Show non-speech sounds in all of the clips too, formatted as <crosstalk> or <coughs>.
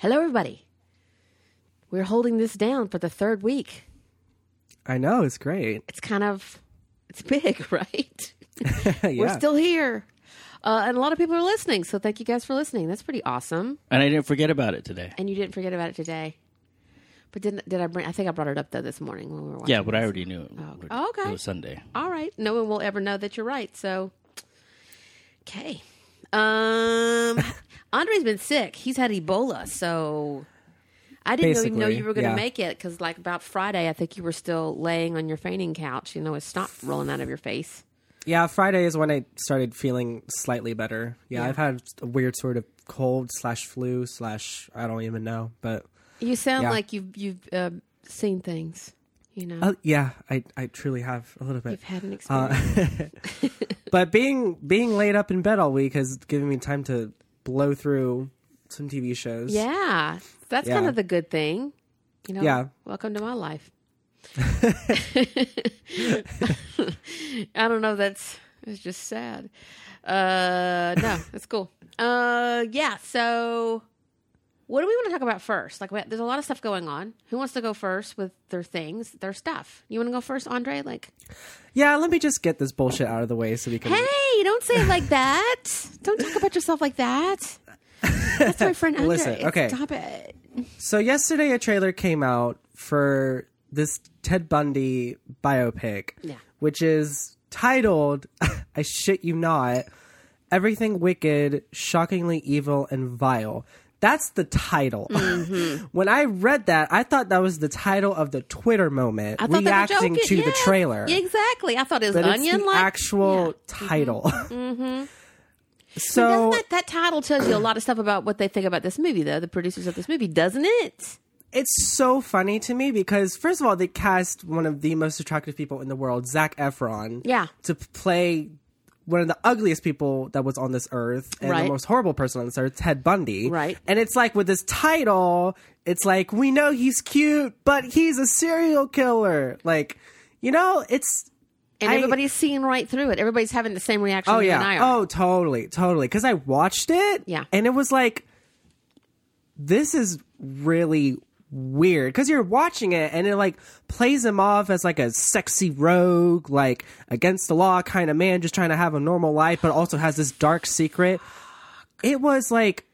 Hello, everybody. We're holding this down for the third week. I know it's great. It's kind of, it's big, <laughs> right? <laughs> yeah. We're still here. Uh, and a lot of people are listening. So thank you guys for listening. That's pretty awesome. And I didn't forget about it today. And you didn't forget about it today. But didn't did I bring? I think I brought it up though this morning when we were watching. Yeah, but I already knew. Oh, okay. It was Sunday. All right. No one will ever know that you're right. So, okay. Um, <laughs> Andre's been sick. He's had Ebola. So, I didn't even know you were going to yeah. make it because, like, about Friday, I think you were still laying on your fainting couch. You know, with snot rolling out of your face. Yeah, Friday is when I started feeling slightly better. Yeah, Yeah. I've had a weird sort of cold slash flu slash I don't even know, but You sound Yeah. like you've you've uh, seen things. You know, uh, yeah, I I truly have a little bit. you've had an Uh, experience. <laughs> but <laughs> being being laid up in bed all week has given me time to blow through some TV shows. yeah, that's Yeah. kind of the good thing. You know, Yeah. welcome to my life. <laughs> I don't know. That's it's just sad. Uh, no, that's cool. Uh, yeah. So, what do we want to talk about first? Like, there's a lot of stuff going on. Who wants to go first with their things, their stuff? You want to go first, Andre? Like, Yeah, let me just get this bullshit out of the way so we can. hey, don't say it like that. don't talk about yourself like that. That's my friend <laughs> Andre. Listen, okay. Stop it. So yesterday, a trailer came out for this Ted Bundy biopic, Yeah. which is titled, <laughs> I shit you not, Everything Wicked, Shockingly Evil, and Vile. That's the title. <laughs> Mm-hmm. when I read that, I thought that was the title of the Twitter moment I thought they were reacting to the trailer. Exactly. I thought it was But onion like actual title. Mm-hmm. <laughs> So Doesn't that, that title tells you a lot of stuff about what they think about this movie, though, the producers of this movie, doesn't it? it's so funny to me because first of all, they cast one of the most attractive people in the world, Zac Efron, Yeah. to play one of the ugliest people that was on this earth and Right. the most horrible person on this earth, Ted Bundy. Right. And it's like with this title, it's like we know he's cute, but he's a serial killer. Like, you know, it's And I- everybody's seeing right through it. Everybody's having the same reaction Oh yeah. Oh, totally, totally. Because I watched it. Yeah. And it was like, this is really weird. Because you're watching it and it like plays him off as like a sexy rogue, like against the law kind of man, just trying to have a normal life, but also has this dark secret. It was like,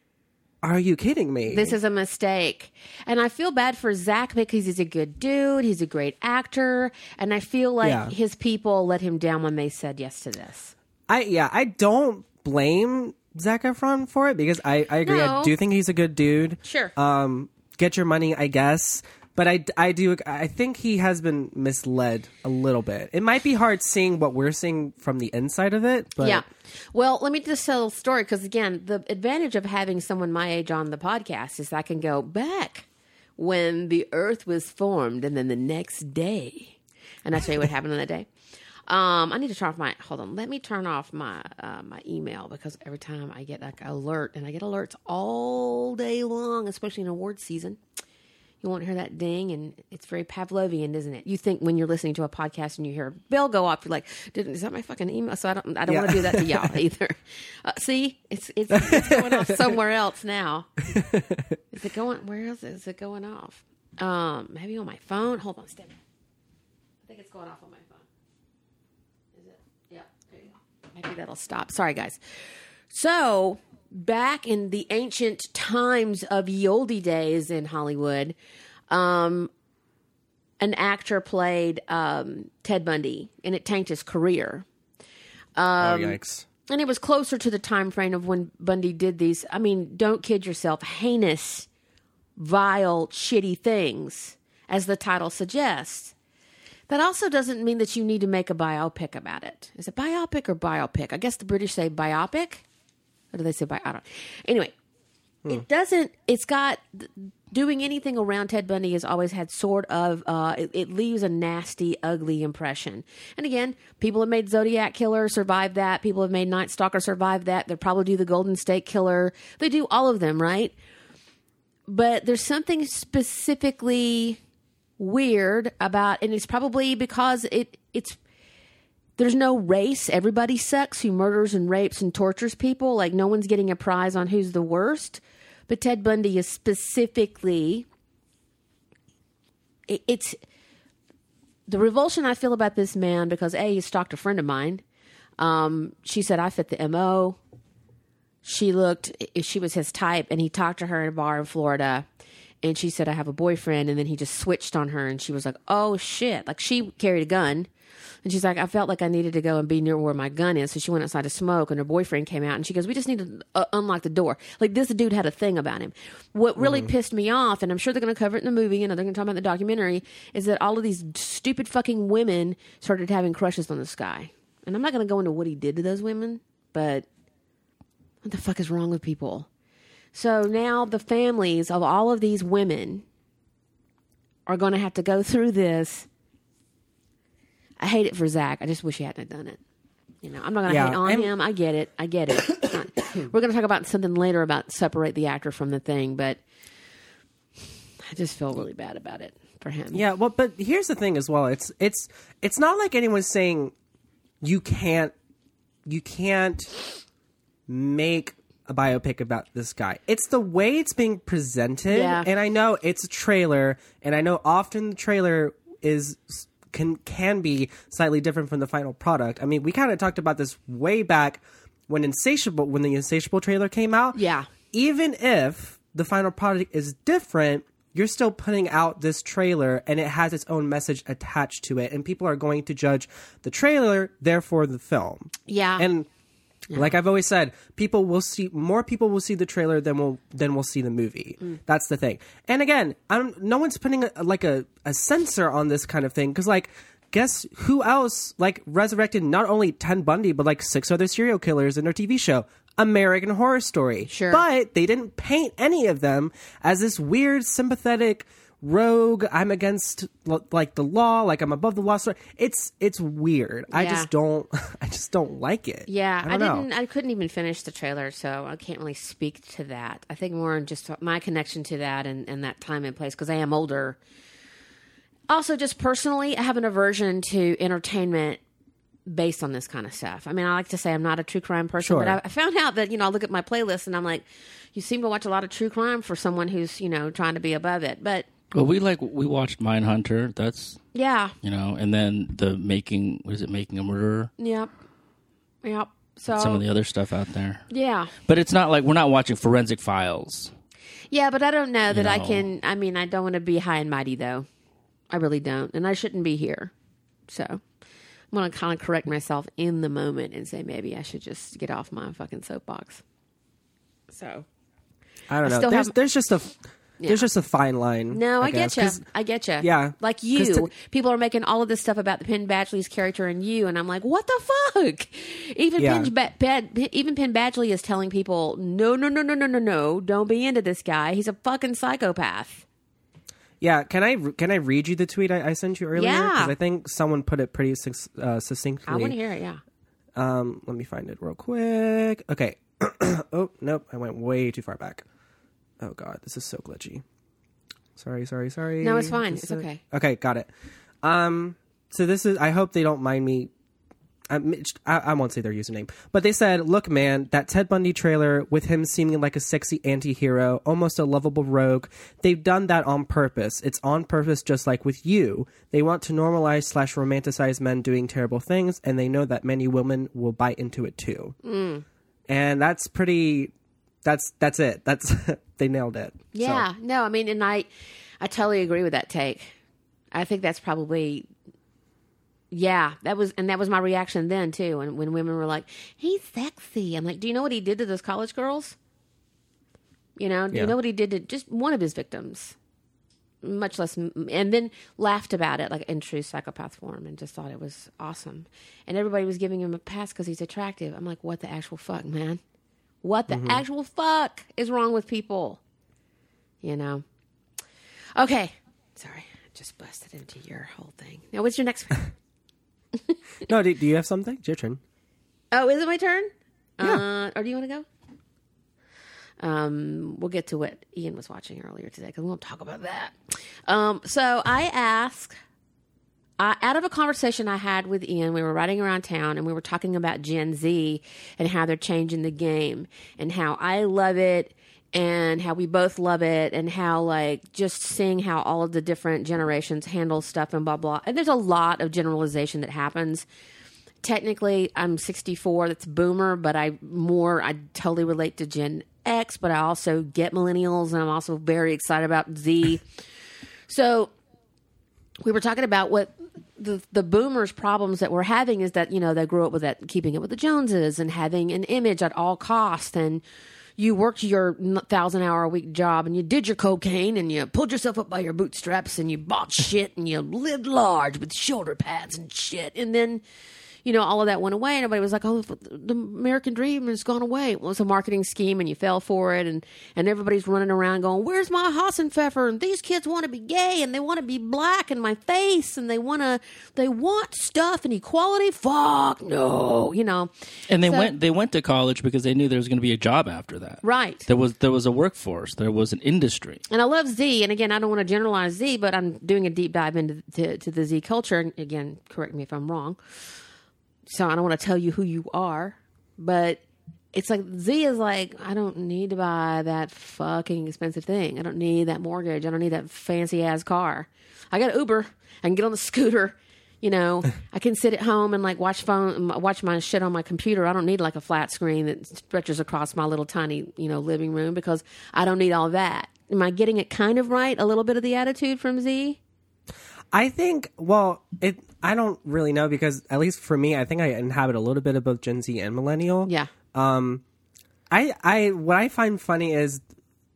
are you kidding me? This is a mistake. And I feel bad for Zac because he's a good dude. He's a great actor. And I feel like Yeah. his people let him down when they said yes to this. I yeah, I don't blame Zac Efron for it because I, I agree. No. I do think he's a good dude. Sure. um, get your money, I guess. But I, I do I think he has been misled a little bit. It might be hard seeing what we're seeing from the inside of it, but yeah. Well, let me just tell a story because, again, the advantage of having someone my age on the podcast is I can go back when the earth was formed and then the next day. And I'll tell you what happened on that day. Um, I need to turn off my, hold on, let me turn off my uh, my email because every time I get like alert, and I get alerts all day long, especially in award season. You won't hear that ding, and it's very Pavlovian, isn't it? You think when you're listening to a podcast and you hear a bell go off, you're like, "Did is that my fucking email?" So I don't, I don't Yeah. want to do that to y'all <laughs> either. Uh, see, it's, it's it's going off somewhere else now. Is it going? Where else is it going off? Um, maybe on my phone. Hold on, step. I think it's going off on my phone. Is it? Yeah. There you go. Maybe that'll stop. Sorry, guys. So back in the ancient times of ye olde days in Hollywood, um, an actor played um, Ted Bundy, and it tanked his career. oh Um, yikes. And it was closer to the time frame of when Bundy did these. I mean, don't kid yourself, heinous, vile, shitty things, as the title suggests. That also doesn't mean that you need to make a biopic about it. Is it biopic or biopic? I guess the British say biopic. Or do they say bi? I don't. Anyway, it doesn't. It's got doing anything around Ted Bundy has always had sort of. Uh, it, it leaves a nasty, ugly impression. And again, people have made Zodiac Killer survive that. People have made Night Stalker survive that. They probably do the Golden State Killer. They do all of them, right? But there's something specifically weird about, and it's probably because it it's there's no race. Everybody sucks who murders and rapes and tortures people. Like no one's getting a prize on who's the worst. But Ted Bundy is specifically it, it's the revulsion I feel about this man because a he stalked a friend of mine. Um, she said I fit the mo. She looked she was his type, and he talked to her in a bar in Florida. And she said I have a boyfriend, and then he just switched on her, and she was like, "Oh shit!" Like she carried a gun, and she's like, "I felt like I needed to go and be near where my gun is." So she went outside to smoke, and her boyfriend came out, and she goes, "We just need to uh, unlock the door." Like this dude had a thing about him. What really pissed me off, and I'm sure they're going to cover it in the movie, and they're going to talk about the documentary, is that all of these stupid fucking women started having crushes on this guy. And I'm not going to go into what he did to those women, but what the fuck is wrong with people? So now the families of all of these women are going to have to go through this. I hate it for Zac. I just wish he hadn't done it. You know, I'm not going to Yeah, hate on him. I get it. I get it. Not- <clears throat> we're going to talk about something later about separate the actor from the thing, but I just feel really bad about it for him. Yeah, well, but here's the thing as well. It's it's it's not like anyone's saying you can't you can't make a biopic about this guy. It's the way it's being presented, Yeah. and I know it's a trailer, and I know often the trailer is can can be slightly different from the final product. I mean, we kind of talked about this way back when Insatiable when the Insatiable trailer came out. Yeah. Even if the final product is different, you're still putting out this trailer and it has its own message attached to it and people are going to judge the trailer therefore the film. Yeah. And like I've always said, people will see more people will see the trailer than will than will see the movie. Mm. That's the thing. And again, I'm no one's putting a, like a a censor on this kind of thing because like guess who else like resurrected not only Ted Bundy but like six other serial killers in their TV show. American Horror Story. Sure. But they didn't paint any of them as this weird sympathetic rogue i'm against like the law like i'm above the law So it's it's weird i just don't <laughs> i just don't like it Yeah, I I, don't know. didn't. I couldn't even finish the trailer, so I can't really speak to that. I think more on just my connection to that and, and that time and place because I am older. Also, just personally, I have an aversion to entertainment based on this kind of stuff. I mean, I like to say I'm not a true crime person, Sure. but I, I found out that you know I look at my playlist and I'm like, you seem to watch a lot of true crime for someone who's you know trying to be above it. But Well, we like we watched Mindhunter. That's yeah, you know, and then the making was it making a murderer? yep, yep. So Some of the other stuff out there, yeah. but it's not like we're not watching Forensic Files. Yeah, but I don't know that I know. can. I mean, I don't want to be high and mighty, though. I really don't, and I shouldn't be here. So I'm going to kind of correct myself in the moment and say maybe I should just get off my fucking soapbox. So I don't I know. still There's have- there's just a Yeah. there's just a fine line. no, I, get you. I get you. Yeah. like you. to- people are making all of this stuff about the Penn Badgley's character and you, and I'm like, what the fuck? Even Yeah. Penn, ba- even Penn Badgley is telling people, no, no, no, no, no, no, no, don't be into this guy. He's a fucking psychopath. Yeah, can I can I read you the tweet I, I sent you earlier? Yeah. Because I think someone put it pretty uh, succinctly. I want to hear it. Yeah. Um, let me find it real quick. Okay. <clears throat> oh nope, I went way too far back. Oh god, this is so glitchy. Sorry, sorry, sorry. No, it's fine. It's okay. Okay, got it. Um, so this is. I hope they don't mind me. I, I I won't say their username, but they said, "Look, man, that Ted Bundy trailer with him seeming like a sexy anti-hero, almost a lovable rogue. They've done that on purpose. It's on purpose, just like with you. They want to normalize slash romanticize men doing terrible things, and they know that many women will bite into it too. Mm. And that's pretty. That's that's it. That's <laughs> they nailed it. So, Yeah, no, I mean, and I, I totally agree with that take. I think that's probably, yeah, that was, and that was my reaction then too. When when women were like, "He's sexy," I'm like, "Do you know what he did to those college girls? You know, do Yeah. you know what he did to just one of his victims? Much less, and then laughed about it like in true psychopath form, and just thought it was awesome. And everybody was giving him a pass because he's attractive. I'm like, what the actual fuck, man? What the actual fuck is wrong with people? you know. Okay, sorry, I just busted into your whole thing. Now, what's your next one? <laughs> No, do, do you have something? It's your turn. oh, is it my turn? Yeah. Uh, or do you want to go? Um, we'll get to what Ian was watching earlier today because we won't talk about that. Um, so I asked, Out of a conversation I had with Ian, we were riding around town and we were talking about Gen Z and how they're changing the game and how I love it and how we both love it and how like just seeing how all of the different generations handle stuff and blah blah. And there's a lot of generalization that happens. Technically, I'm 64. That's boomer, but I more I totally relate to Gen X, but I also get millennials, and I'm also very excited about Z. <laughs> so we were talking about what the the boomers problems that we're having is that you know they grew up with that keeping it with the joneses and having an image at all cost. And you worked your thousand hour a week job and you did your cocaine and you pulled yourself up by your bootstraps and you bought shit and you lived large with shoulder pads and shit. And then you know, all of that went away. And everybody was like, oh, the American dream has gone away. It was a marketing scheme and you fell for it. And, and everybody's running around going, where's my Hassenpfeffer? And these kids want to be gay and they want to be black in my face and they want to, they want stuff and equality. Fuck no, you know. And they So- went they went to college because they knew there was going to be a job after that. Right. There was there was a workforce. There was an industry. and I love Z. And again, I don't want to generalize Z, but I'm doing a deep dive into to, to the Z culture. And again, correct me if I'm wrong. So I don't want to tell you who you are, but it's like Z is like, I don't need to buy that fucking expensive thing. I don't need that mortgage. I don't need that fancy ass car. I got Uber. I can get on the scooter. You know, <laughs> I can sit at home and like watch phone, watch my shit on my computer. I don't need like a flat screen that stretches across my little tiny, you know, living room because I don't need all that. Am I getting it kind of right? A little bit of the attitude from Z. I think, well, it. I don't really know because at least for me, I think I inhabit a little bit of both Gen Z and millennial. Yeah. Um, I, I, what I find funny is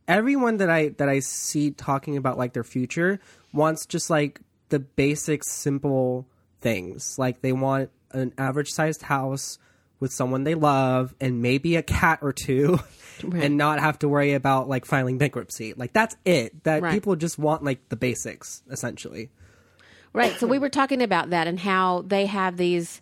everyone that I that I see talking about like their future wants just like the basic, simple things. Like they want an average sized house with someone they love and maybe a cat or two, <laughs> and not have to worry about like filing bankruptcy. Like that's it. That Right. people just want like the basics essentially. Right. So we were talking about that and how they have these.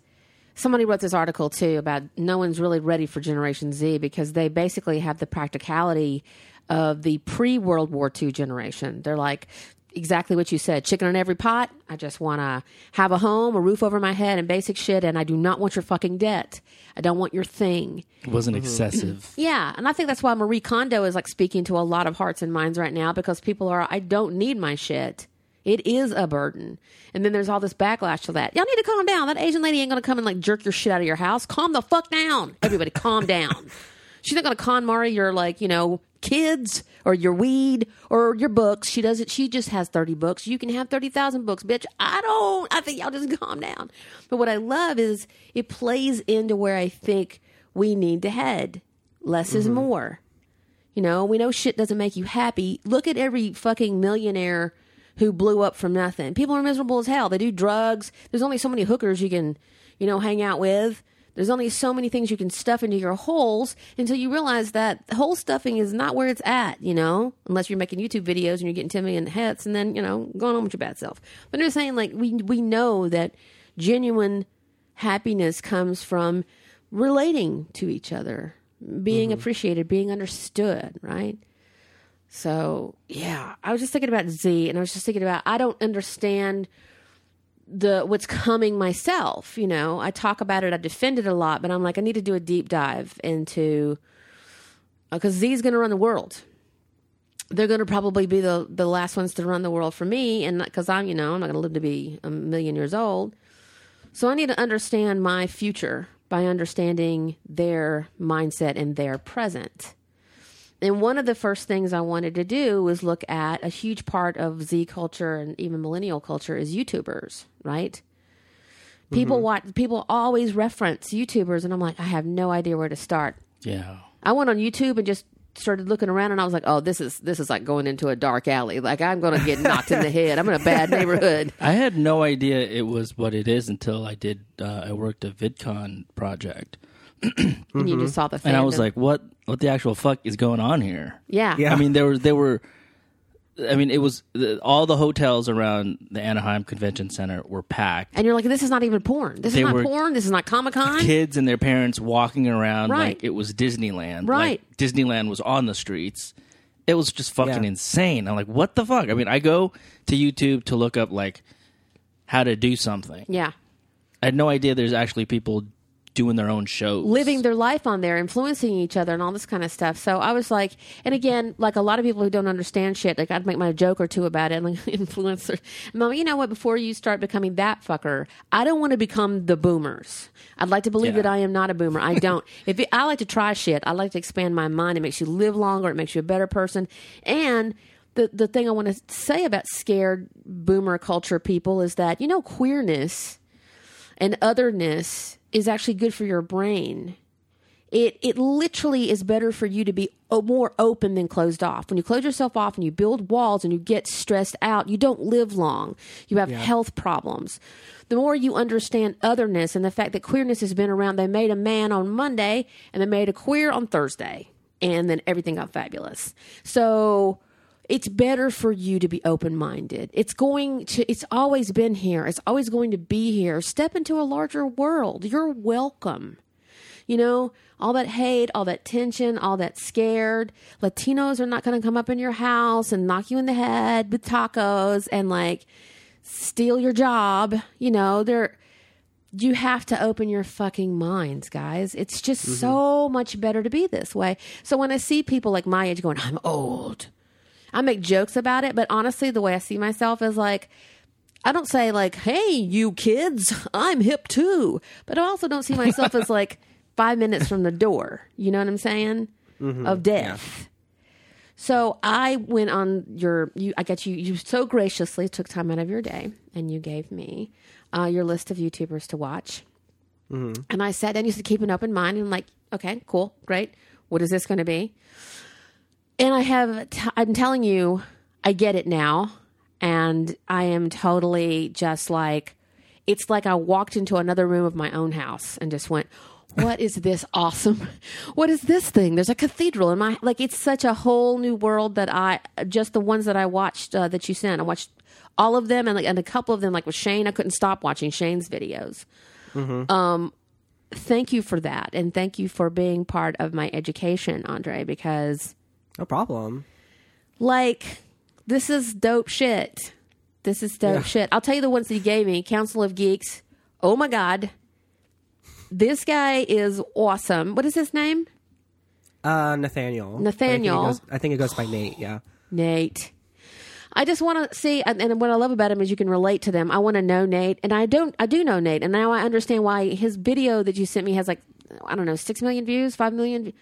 Somebody wrote this article too about no one's really ready for Generation Z because they basically have the practicality of the pre World War II generation. They're like exactly what you said chicken in every pot. I just want to have a home, a roof over my head, and basic shit. And I do not want your fucking debt. I don't want your thing. It wasn't excessive. <clears throat> Yeah, and I think that's why Marie Kondo is like speaking to a lot of hearts and minds right now because people are I don't need my shit. It is a burden. And then there's all this backlash to that. Y'all need to calm down. That Asian lady ain't gonna come and like jerk your shit out of your house. Calm the fuck down. Everybody calm down. <laughs> She's not gonna KonMari your like, you know, kids or your weed or your books. She doesn't she just has thirty books. You can have thirty thousand books, bitch. I don't I think y'all just <laughs> calm down. But what I love is it plays into where I think we need to head. Less is mm-hmm. more. You know, we know shit doesn't make you happy. Look at every fucking millionaire who blew up from nothing. People are miserable as hell. They do drugs. There's only so many hookers you can, you know, hang out with. There's only so many things you can stuff into your holes until you realize that hole stuffing is not where it's at, you know, unless you're making YouTube videos and you're getting 10 million hits and then, you know, going on with your bad self. But I'm just saying, like, we, we know that genuine happiness comes from relating to each other, being mm-hmm. appreciated, being understood, right? So yeah, I was just thinking about Z, and I was just thinking about I don't understand the what's coming myself. You know, I talk about it, I defend it a lot, but I'm like, I need to do a deep dive into uh, because Z's going to run the world. They're going to probably be the the last ones to run the world for me, and because I'm, you know, I'm not going to live to be a million years old. So I need to understand my future by understanding their mindset and their present. And one of the first things I wanted to do was look at a huge part of Z culture and even millennial culture is YouTubers, right? People watch people always reference YouTubers and I'm like, I have no idea where to start. Yeah. I went on YouTube and just started looking around and I was like, "Oh, this is this is like going into a dark alley. Like I'm going to get knocked in the head. I'm in a bad neighborhood." <laughs> I had no idea it was what it is until I did. Uh, I worked a VidCon project, <clears throat> And you mm-hmm. just saw the and I was like, "What? What the actual fuck is going on here?" "Yeah, Yeah. I mean, there was there were. I mean, it was the, all the hotels around the Anaheim Convention Center were packed. And you're like, "This is not even porn. This They is not were- porn. This is not Comic Con." Kids and their parents walking around Right. like it was Disneyland. Right. Like Disneyland was on the streets. It was just fucking Yeah. insane. I'm like, what the fuck? I mean, I go to YouTube to look up like how to do something. Yeah, I had no idea there's actually people doing their own shows, living their life on there, influencing each other, and all this kind of stuff. So I was like, and again, like a lot of people who don't understand shit, like I'd make my joke or two about it, <laughs> like influencer. Mom, you know what? Before you start becoming that fucker, I don't want to become the boomers. I'd like to believe Yeah. that I am not a boomer. I don't. <laughs> if it, I like to try shit, I like to expand my mind. It makes you live longer. It makes you a better person, and. The, the thing I want to say about scared boomer culture people is that, you know, queerness and otherness is actually good for your brain. It it literally is better for you to be oh, more open than closed off. When you close yourself off and you build walls and you get stressed out, you don't live long. You have health problems. The more you understand otherness and the fact that queerness has been around, they made a man on Monday and they made a queer on Thursday, and then everything got fabulous. So it's better for you to be open minded. It's going to, it's always been here. It's always going to be here. Step into a larger world. You're welcome. You know, all that hate, all that tension, all that scared. Latinos are not going to come up in your house and knock you in the head with tacos and like steal your job. You know, they're, you have to open your fucking minds, guys. It's just mm-hmm. so much better to be this way. So when I see people like my age going, I'm old, I make jokes about it, but honestly, the way I see myself is like, I don't say like, "Hey, you kids, I'm hip too," but I also don't see myself as like <laughs> five minutes from the door. You know what I'm saying? Of death. So I went on your. You, I got you. You so graciously took time out of your day, and you gave me uh, your list of YouTubers to watch. And I sat down. You said keep an open mind, and I'm like, okay, cool, great. What is this going to be? And I have, t- I'm telling you, I get it now. And I am totally just like, it's like I walked into another room of my own house and just went, what is this awesome? <laughs> What is this thing? There's a cathedral in my, like, it's such a whole new world that I, just the ones that I watched uh, that you sent, I watched all of them and, like, and a couple of them, like with Shane, I couldn't stop watching Shane's videos Um thank you for that and thank you for being part of my education andre because No problem. like this is dope shit this is dope Yeah. shit i'll tell you the ones that you gave me council of geeks oh my god this guy is awesome what is his name Uh, Nathaniel. Nathaniel. I think, it goes, I think it goes by Nate. Yeah. Nate. I just want to see, and, and what I love about him is you can relate to them. I want to know Nate, and I don't. I do know Nate, and now I understand why his video that you sent me has like I don't know six million views, five million,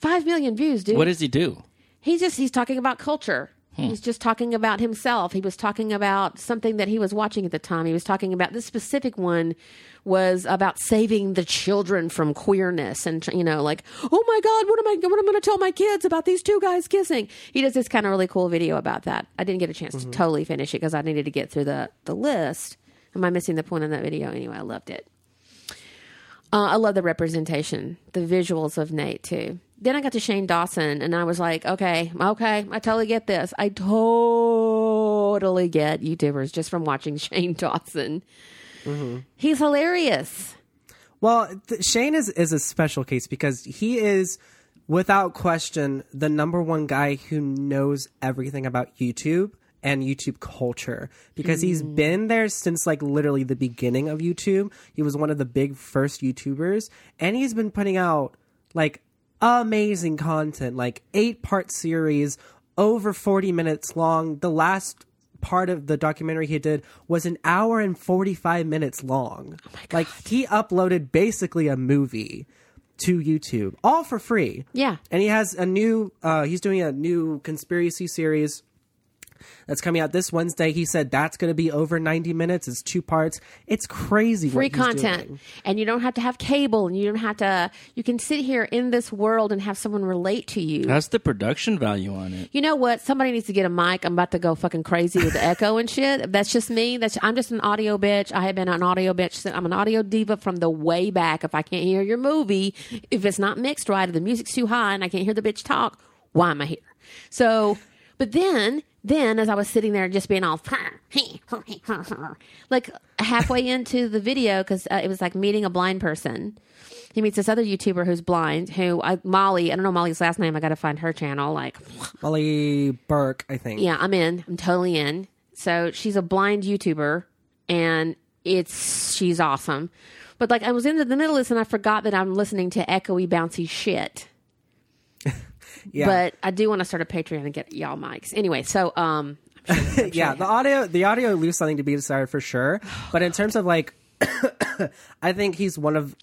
five million views, dude. What does he do? he's just he's talking about culture. He's just talking about himself. He was talking about something that he was watching at the time. He was talking about this specific one was about saving the children from queerness and you know like oh my god what am I what am I going to tell my kids about these two guys kissing? He does this kind of really cool video about that. I didn't get a chance to totally finish it because I needed to get through the the list. Am I missing the point in that video? Anyway, I loved it. Uh, I love the representation, the visuals of Nate too. Then I got to Shane Dawson, and I was like, okay, okay, I totally get this. I totally get YouTubers just from watching <laughs> Shane Dawson. He's hilarious. Well, th- Shane is is a special case because he is, without question, the number one guy who knows everything about YouTube and YouTube culture because he's hmm. been there since like literally the beginning of YouTube. He was one of the big first YouTubers, and he's been putting out like amazing content, like eight part series, over forty minutes long. The last part of the documentary he did was an hour and 45 minutes long. Oh Like he uploaded basically a movie to YouTube all for free. Yeah. And he has a new uh he's doing a new conspiracy series that's coming out this Wednesday. He said that's going to be over 90 minutes. It's two parts. It's crazy Free what he's content. doing. And you don't have to have cable, and you don't have to, you can sit here in this world and have someone relate to you. That's the production value on it. You know what? Somebody needs to get a mic. I'm about to go fucking crazy with the echo and shit. That's just me. That's I'm just an audio bitch. I have been an audio bitch. I'm an audio diva from the way back. If I can't hear your movie, if it's not mixed right, if the music's too high and I can't hear the bitch talk, why am I here? So, but then, then as I was sitting there just being all <laughs> like halfway into the video because uh, it was like meeting a blind person. He meets this other YouTuber who's blind, who I, Molly. I don't know Molly's last name. I got to find her channel. Like, <laughs> Molly Burke, I think. yeah, I'm in. I'm totally in. So she's a blind YouTuber, and it's she's awesome. But like I was into the middle of this and I forgot that I'm listening to echoey, bouncy shit. Yeah. But I do want to start a Patreon and get y'all mics. Anyway, so um, sure, <laughs> sure yeah, the audio the audio leaves something to be desired for sure. <sighs> But in terms of like, <coughs> I think he's one of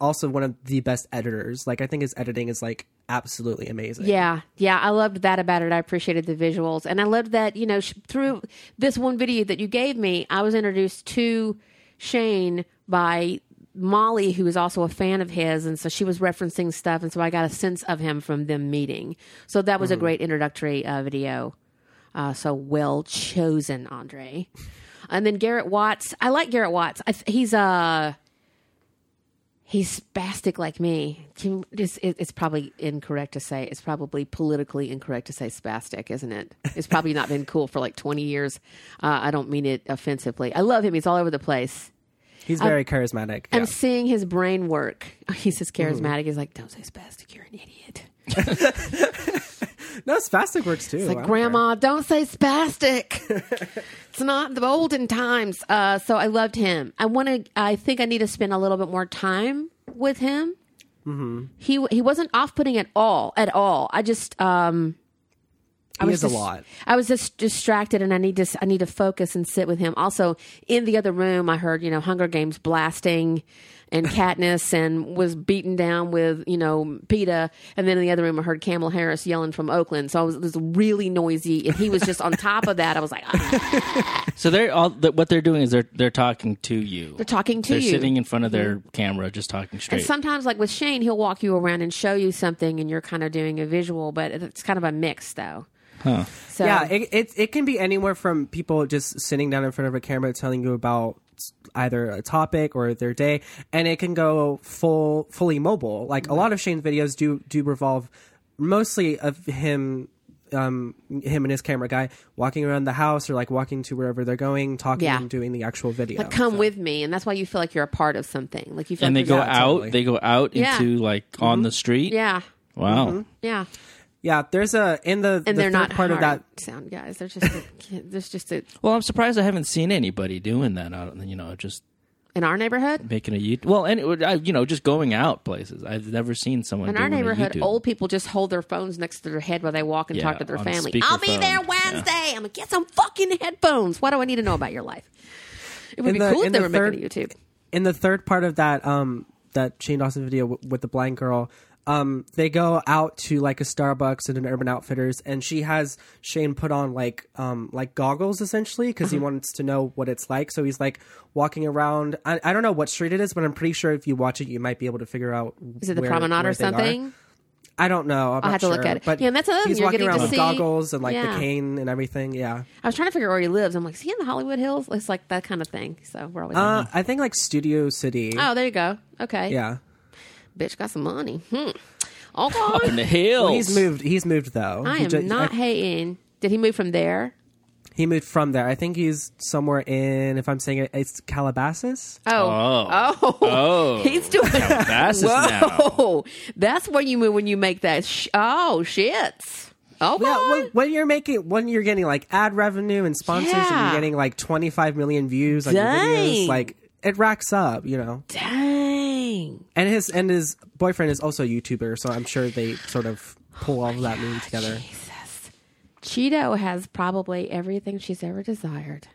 also one of the best editors. Like I think his editing is like absolutely amazing. Yeah, yeah, I loved that about it. I appreciated the visuals, and I loved that you know sh- through this one video that you gave me, I was introduced to Shane by Molly, who is also a fan of his, and so she was referencing stuff, and so I got a sense of him from them meeting. So that was a great introductory uh, video. Uh, so well chosen, Andre. And then Garrett Watts. I like Garrett Watts. I th- he's uh he's spastic like me. Can, it's, it's probably incorrect to say. It's probably politically incorrect to say spastic, isn't it? It's probably not been cool for like twenty years. Uh, I don't mean it offensively. I love him. He's all over the place. He's very charismatic. I'm seeing his brain work. <laughs> He's just charismatic. He's like, don't say spastic. You're an idiot. <laughs> No, spastic works too. It's like, don't Grandma, don't say spastic. <laughs> it's not the olden times. Uh, so I loved him. I want to. I think I need to spend a little bit more time with him. Mm-hmm. He he wasn't off putting at all. At all. I just um. I was is a just- lot. I was just distracted, and I need to I need to focus and sit with him. Also, in the other room, I heard you know Hunger Games blasting, and <laughs> Katniss, and was beaten down with you know Peeta, and then in the other room, I heard Kamala Harris yelling from Oakland. So I was, it was really noisy, and he was just on top of that. I was like, ah, <laughs> So they're all what they're doing is they're they're talking to you. they're talking to you. They're you. sitting in front of their camera, just talking straight. and straight. sometimes, like with Shane, he'll walk you around and show you something, and you're kind of doing a visual, but it's kind of a mix, though. Huh. So Yeah, it, it it can be anywhere from people just sitting down in front of a camera telling you about either a topic or their day, and it can go full fully mobile. Like a lot of Shane's videos do do revolve mostly of him. Um, him and his camera guy walking around the house or like walking to wherever they're going, talking Yeah. and doing the actual video. like, come with me, and that's why you feel like you're a part of something. Like you feel and they go out. totally. They go out Yeah. into like on the street. Yeah, Wow. yeah. Yeah, there's a in the and the they're not part hard of that sound guys. They're just a, <laughs> there's just a Well, I'm surprised I haven't seen anybody doing that. Out, you know, just in our neighborhood. making a YouTube. Well, and it I- you know, just going out places. I've never seen someone In doing our neighborhood, a old people just hold their phones next to their head while they walk and Yeah, talk to their family. I'll be there Wednesday. I'm gonna get some fucking headphones. What do I need to know about your life? It would In be the- cool if in they the were third- making a YouTube. in the third part of that um that Shane Dawson video w- with the blind girl um they go out to like a Starbucks and an Urban Outfitters and she has Shane put on like um like goggles essentially because he wants to know what it's like so he's like walking around I, I don't know what street it is but I'm pretty sure if you watch it you might be able to figure out Is it the where- promenade where or they are. something? I don't know I'm I'll not have to look at it. but Yeah, that's another thing, he's you're walking getting around with see- goggles and like Yeah. the cane and everything yeah I was trying to figure out where he lives. I'm like, is he in the Hollywood Hills? It's like that kind of thing. So we're always. uh I think like Studio City oh, there you go. Okay. yeah Bitch got some money. Hmm. up in the hills. well, he's moved he's moved though I He am ju- not hating. Did he move from there? He moved from there. I think he's somewhere in, if I'm saying it, it's Calabasas. Oh. Oh. Oh. Oh. <laughs> He's doing Calabasas <laughs> now. Whoa. That's when you move when you make that. Sh- oh, shit. Oh, Yeah, when, when you're making, when you're getting like ad revenue and sponsors, and you're getting like 25 million views on your videos, like it racks up, you know. Dang. And his and his boyfriend is also a YouTuber, so I'm sure they sort of pull all of that movie together. Cheeto has probably everything she's ever desired.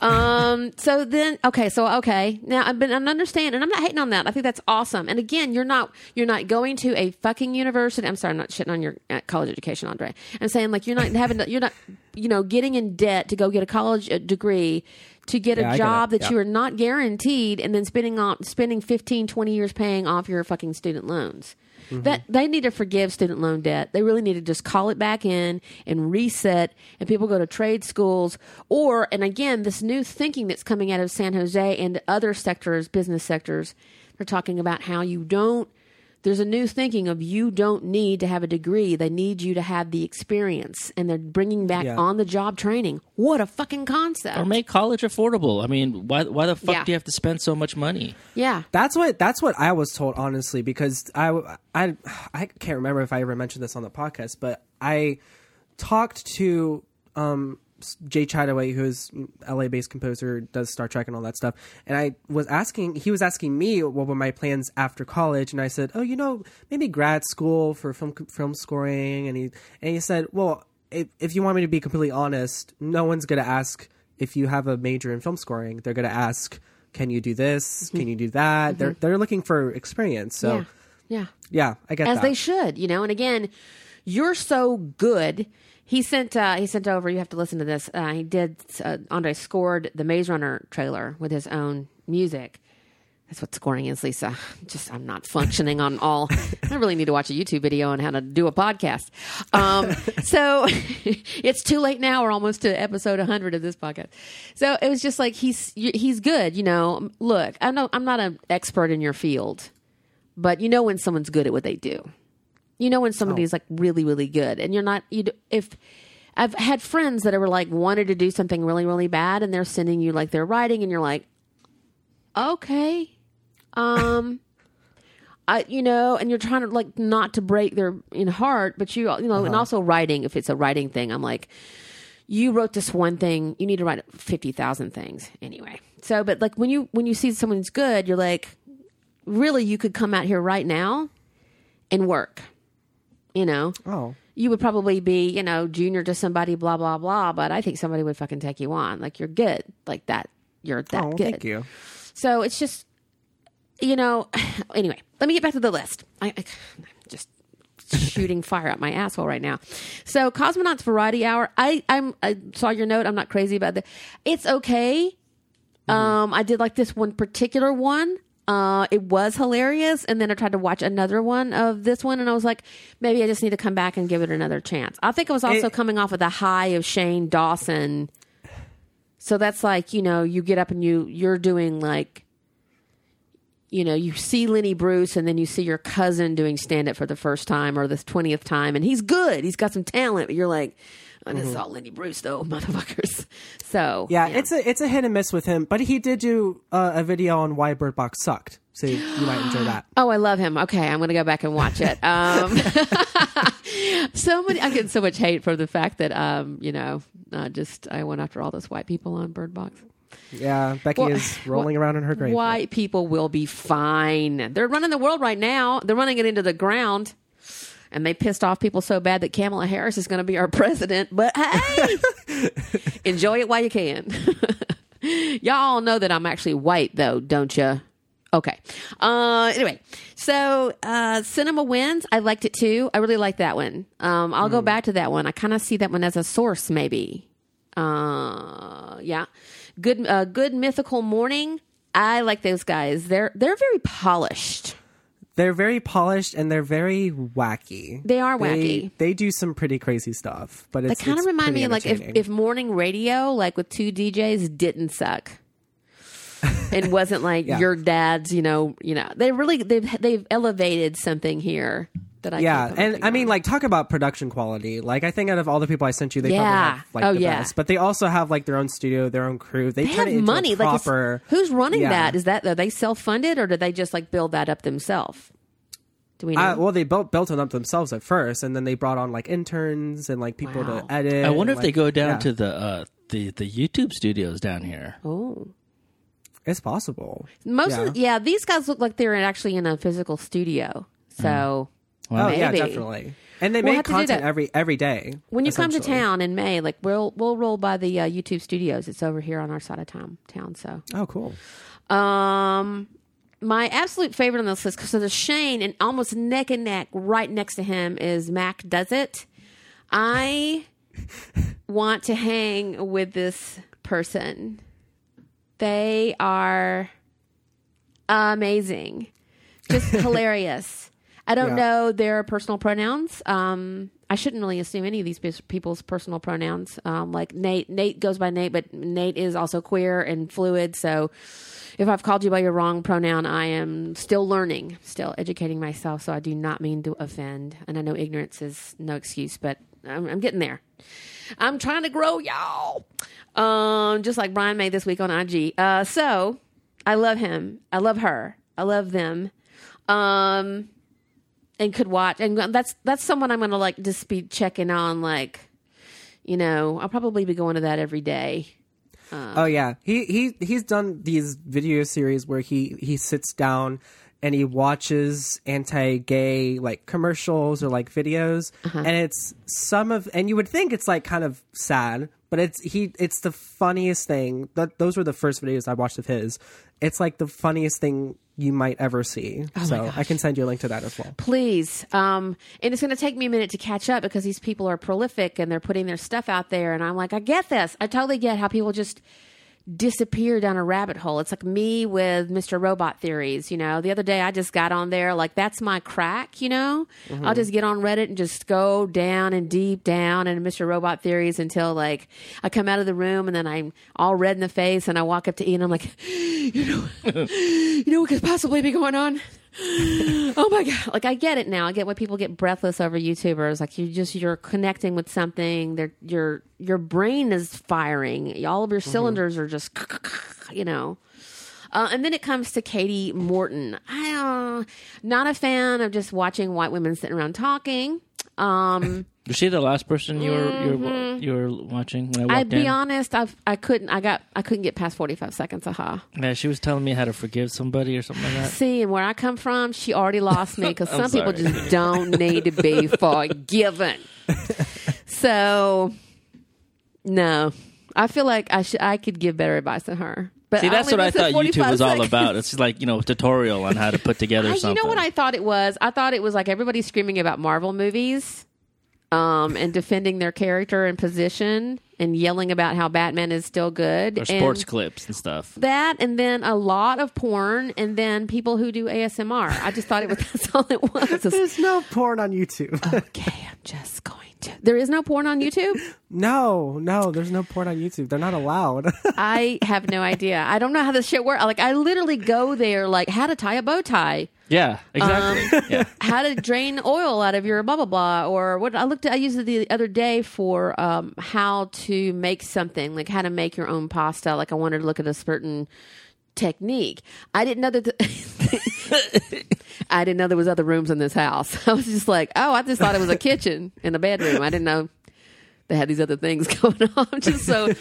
Um. <laughs> So then, okay. So okay. Now I've been. I understand, and I'm not hating on that. I think that's awesome. And again, you're not. You're not going to a fucking university. I'm sorry. I'm not shitting on your uh, college education, Andre. I'm saying like you're not having. To, you're not. You know, getting in debt to go get a college uh, degree to get Yeah, a job that Yeah. you are not guaranteed, and then spending on spending 15, 20 years paying off your fucking student loans. Mm-hmm. That they need to forgive student loan debt. They really need to just call it back in and reset. And people go to trade schools, or and again, this new thinking that's coming out of San Jose and other sectors, business sectors, they're talking about how you don't. There's a new thinking of you don't need to have a degree. They need you to have the experience, and they're bringing back Yeah. on the job training. What a fucking concept! Or make college affordable. I mean, why why the fuck Yeah. do you have to spend so much money? yeah, That's what that's what I was told honestly because I I I can't remember if I ever mentioned this on the podcast, but I talked to um Jay Chattaway, who's LA based composer, does Star Trek and all that stuff. And I was asking, he was asking me what were my plans after college, and I said, oh, you know, maybe grad school for film film scoring. And he and he said, well, if, if you want me to be completely honest, no one's going to ask if you have a major in film scoring. They're going to ask, can you do this? Mm-hmm. Can you do that? They're mm-hmm. they're looking for experience. So yeah. Yeah. yeah, I get as that. they should, you know. And again, you're so good. He sent uh, he sent over. You have to listen to this. Uh, he did. Uh, Andre scored the Maze Runner trailer with his own music. That's what scoring is, Lisa. <laughs> Just I'm not functioning on all. I really need to watch a YouTube video on how to do a podcast. Um, so <laughs> it's too late now. We're almost to episode 100 of this podcast. So it was just like he's he's good. You know, look, I'm not I'm not an expert in your field, but you know when someone's good at what they do. You know when somebody's like really really good, and you're not. You if I've had friends that were like wanted to do something really really bad, and they're sending you like their writing, and you're like, okay, um. <laughs> I, you know, and you're trying to like not to break their in heart, but you, you know, and also writing. If it's a writing thing, I'm like, you wrote this one thing, you need to write fifty thousand things anyway. So, but like when you when you see someone's good, you're like, really, you could come out here right now and work. You know, oh, you would probably be, you know, junior to somebody, blah blah blah. But I think somebody would fucking take you on. Like you're good, like that. You're that oh, good. thank you. So it's just, you know, <sighs> anyway, let me get back to the list. I, I I'm just shooting fire at my asshole right now. So Cosmonauts Variety Hour, I, I'm, I saw your note. I'm not crazy about that. It's okay. Um, I did like this one particular one. Uh, it was hilarious. And then I tried to watch another one of this one and I was like, maybe I just need to come back and give it another chance. I think I was also It- coming off of the high of Shane Dawson. So that's like, you know, you get up and you, you're doing like, you know, you see Lenny Bruce and then you see your cousin doing stand up for the first time or the 20th time and he's good. He's got some talent, but you're like, I just saw Lenny Bruce though, <laughs> motherfuckers. So, Yeah, it's a it's a hit and miss with him, but he did do uh, a video on why Bird Box sucked, so you <gasps> might enjoy that. Oh, I love him. Okay, I'm going to go back and watch it. Um, <laughs> so many, I'm getting so much hate for the fact that, um, you know, uh, just I went after all those white people on Bird Box. Yeah, Becky Well, is <laughs> rolling around in her grave. White people will be fine. They're running the world right now. They're running it into the ground. And they pissed off people so bad that Kamala Harris is going to be our <laughs> president. But hey, <laughs> enjoy it while you can. <laughs> Y'all know that I'm actually white, though, don't you? Okay. Uh, anyway, so uh, Cinema Wins. I liked it too. I really like that one. Um, I'll go back to that one. I kind of see that one as a source, maybe. Uh, yeah. Good. Uh, good mythical morning. I like those guys. They're they're very polished. They're very polished and they're very wacky. They are wacky. they do some pretty crazy stuff, but They kind of it's remind me of like if, if morning radio, like with two DJs, didn't suck. <laughs> and wasn't like Yeah. your dad's, you know, you know. They really they've they've elevated something here that I yeah, can't put my and I mean, on. like, talk about production quality. Like, I think out of all the people I sent you, they Yeah. probably have like Oh, the yeah. best. But they also have like their own studio, their own crew. They, they turn have money. a Like it's- proper. who's running Yeah. that? Is that are they self funded or do they just like build that up themselves? Do we know? Uh, well, they built built it up themselves at first, and then they brought on like interns and like people Wow. to edit. I wonder and, if they go down yeah. to the uh, the the YouTube studios down here. oh. It's possible. Most Yeah. of the, yeah, these guys look like they're actually in a physical studio. So Oh yeah, definitely. And they We'll make have to do content every every day. when you come to town in May, like we'll we'll roll by the uh, YouTube studios. It's over here on our side of town. Town. So, Oh, cool. um, my absolute favorite on this list because there's Shane and almost neck and neck, right next to him is Mac. Does it? I <laughs> want to hang with this person. They are amazing, just <laughs> hilarious. I don't Yeah. know their personal pronouns. Um, I shouldn't really assume any of these people's personal pronouns. Um, like Nate, Nate goes by Nate, but Nate is also queer and fluid. So if I've called you by your wrong pronoun, I am still learning, still educating myself. So I do not mean to offend. And I know ignorance is no excuse, but I'm, I'm getting there. I'm trying to grow, y'all. Um, just like Brian made this week on IG. Uh, so I love him. I love her. I love them. Um, and could watch, and that's that's someone I'm gonna like just be checking on, like You know, I'll probably be going to that every day. Um, oh yeah, he he he's done these video series where he he sits down and he watches anti-gay like commercials or like videos, uh-huh. and it's some of and you would think it's like kind of sad, but it's he it's the funniest thing. That those were the first videos I watched of his. It's like the funniest thing you might ever see. so I can send you a link to that as well. Please. Um, and it's going to take me a minute to catch up because these people are prolific and they're putting their stuff out there. And I'm like, I get this. I totally get how people just disappear down a rabbit hole. It's like me with Mr. Robot theories, you know. The other day I just got on there like that's my crack, you know. Mm-hmm. I'll just get on Reddit and just go down and deep down in Mr. Robot theories until like I come out of the room and then I'm all red in the face and I walk up to Ian I'm like, <gasps> you know, <laughs> you know what could possibly be going on? Oh my god. Like i get it now. I get why people get breathless over youtubers. Like you just you're connecting with something. They're, your your brain is firing. All of your cylinders are just you know. Uh, and then it comes to Katie Morton. I uh, not a fan of just watching white women sitting around talking. Um, Was she the last person you were you were mm-hmm. you were watching when I walked I'd be in? honest, I've, I couldn't. I got. I couldn't get past forty five seconds. Aha. Yeah, she was telling me how to forgive somebody or something like that. See, and where I come from, she already lost me because <laughs> I'm some people sorry. just don't need to be <laughs> forgiven. so, no, I feel like I should. I could give better advice than her. But See, that's only what I listened thought 45 YouTube was all seconds. about. It's like you know, a tutorial on how to put <laughs> together I- something. You know what I thought it was? I thought it was like everybody screaming about Marvel movies, um, and defending their character and position, and yelling about how Batman is still good, or sports and clips and stuff. that, and then a lot of porn, and then people who do ASMR. I just thought it was <laughs> that's all it was. It's, There's no porn on YouTube. okay, I'm just going to. There is no porn on YouTube. no, no, there's no porn on YouTube. They're not allowed. <laughs> I have no idea. I don't know how this shit works. Like, I literally go there, like how to tie a bow tie. Yeah, exactly. Um, yeah. <laughs> how to drain oil out of your blah blah blah or what I looked at I used it the other day for um, how to make something like how to make your own pasta. Like I wanted to look at a certain technique. I didn't know that the- <laughs> I didn't know there was other rooms in this house. <laughs> I was just like oh I just thought it was a kitchen and a bedroom. I didn't know they had these other things going on. Just so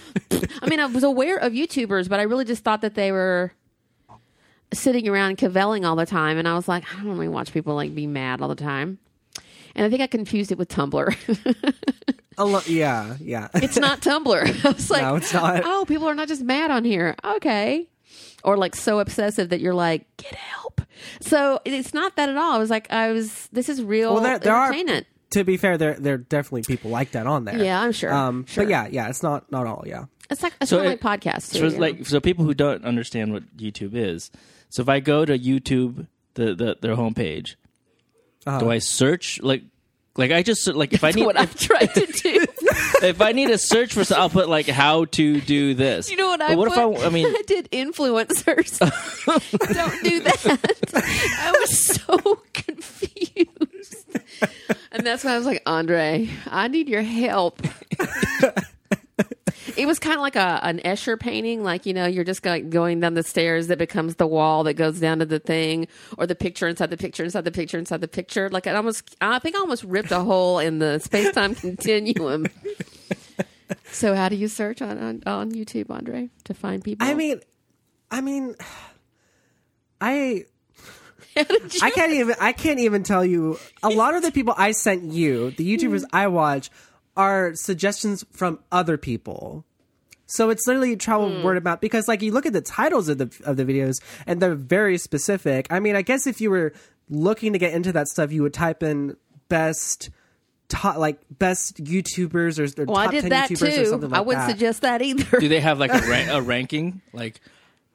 I mean I was aware of YouTubers but I really just thought that they were sitting around cavelling all the time and I was like, I don't really watch people like be mad all the time. And I think I confused it with Tumblr. A lo- <laughs> yeah, yeah. it's not Tumblr. <laughs> I was like, No, it's not. Oh, people are not just mad on here. Okay. Or like so obsessive that you're like, get help. So it's not that at all. I was like, I was, this is real Well, there, there are. To be fair, there there are definitely people like that on there. Yeah, I'm sure. Um, Sure. but yeah, yeah, it's not not all. Yeah. It's like, it's So not it- like podcasts. So too, it's yeah. like so people who don't understand what YouTube is. So if I go to YouTube, the, the their homepage, Uh-huh. do I search like like I just like if I need what I've tried to do. <laughs> if I need to search for something, I'll put like how to do this. You know what But I what put? if I? I mean, <laughs> I did influencers. <laughs> Don't do that. I was so confused. And that's why I was like, Andre, I need your help. It was kind of like a an Escher painting, like you know, you're just like going down the stairs that becomes the wall that goes down to the thing, or the picture inside the picture inside the picture inside the picture. Like it almost, I think I almost ripped a hole in the space time <laughs> continuum. So, how do you search on, on on YouTube, Andre, to find people? I mean, I mean, <sighs> I How did you- I can't even I can't even tell you. A lot of the people I sent you, the YouTubers mm. I watch, are suggestions from other people. So it's literally travel hmm. word of mouth because, like, you look at the titles of the of the videos and they're very specific. I mean, I guess if you were looking to get into that stuff, you would type in best. Top, like best YouTubers or, or well, I top did 10 that YouTubers or too. something like I wouldn't that. suggest that either. do they have like a, ra- <laughs> a ranking like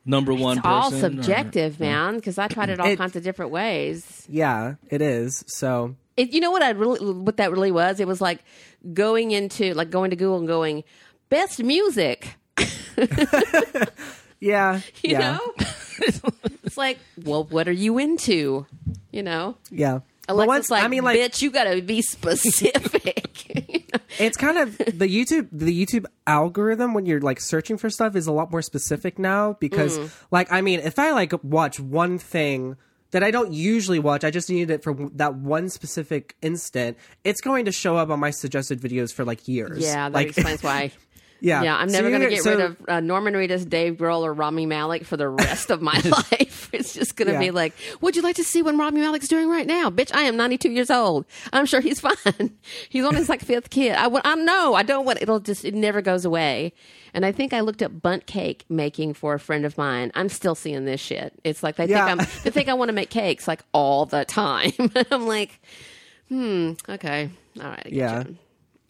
number one? It's all person, or- subjective, man. Because I tried it all It- kinds of different ways. yeah, it is. So It, you know what I really, what that really was? It was like going into, like going to Google and going, best music. <laughs> yeah, <laughs> You yeah, know, <laughs> it's like, well, what are you into? You know, yeah. Alexa's once- like, I mean, like bitch, you got to be specific. You know? it's kind of the YouTube the YouTube algorithm when you're like searching for stuff is a lot more specific now because Mm. like I mean if I like watch one thing that I don't usually watch. I just needed it for that one specific instant. It's going to show up on my suggested videos for like years. Yeah, that like, explains why. <laughs> yeah, Yeah, I'm So never going to get so- rid of uh, Norman Reedus, Dave Grohl, or Rami Malek for the rest of my <laughs> life. It's just going to Yeah. be like, would you like to see what Rami Malek's doing right now? Bitch, I am 92 years old. I'm sure he's <laughs> fine. he's on his like fifth kid. I, I know. I don't want, it'll just, it never goes away. And I think I looked up bunt cake making for a friend of mine. I'm still seeing this shit. It's like they Yeah. think I'm, they think I want to make cakes like all the time. <laughs> I'm like, hmm, okay. All right. Yeah. you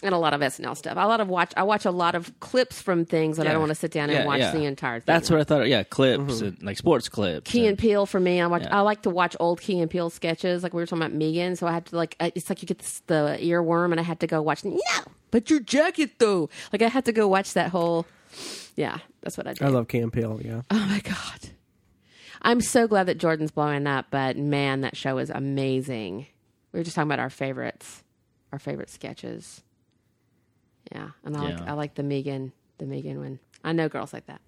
and a lot of SNL stuff. A lot of watch. I watch a lot of clips from things that I don't want to sit down and Yeah, watch yeah. the entire thing. That's what I thought. Yeah, clips mm-hmm. and like sports clips. Key and and- Peele for me. I watch. Yeah. I like to watch old Key and Peele sketches. Like we were talking about Megan, so I had to like. It's like you get this, the earworm, and I had to go watch. No, but your jacket though. Like I had to go watch that whole. Yeah, that's what I did. I love Key and Peele. Yeah, Oh my god. I'm so glad that Jordan's blowing up, but man, that show is amazing. We were just talking about our favorites, our favorite sketches. Yeah, and I like Yeah. I like the Megan, the Megan one. I know girls like that.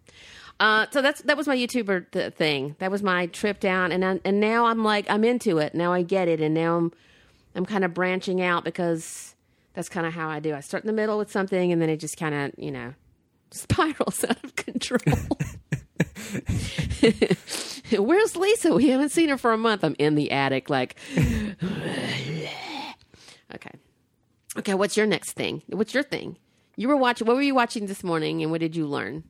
Uh, so that's that was my YouTuber th- thing. That was my trip down, and I, and now I'm like I'm into it. Now I get it, and now I'm I'm kind of branching out because that's kind of how I do. I start in the middle with something, and then it just kind of you know <laughs> spirals out of control. <laughs> Where's Lisa? We haven't seen her for a month. I'm in the attic, like. <sighs> <sighs> okay, okay. What's your next thing? What's your thing? You were watching. What were you watching this morning, and what did you learn?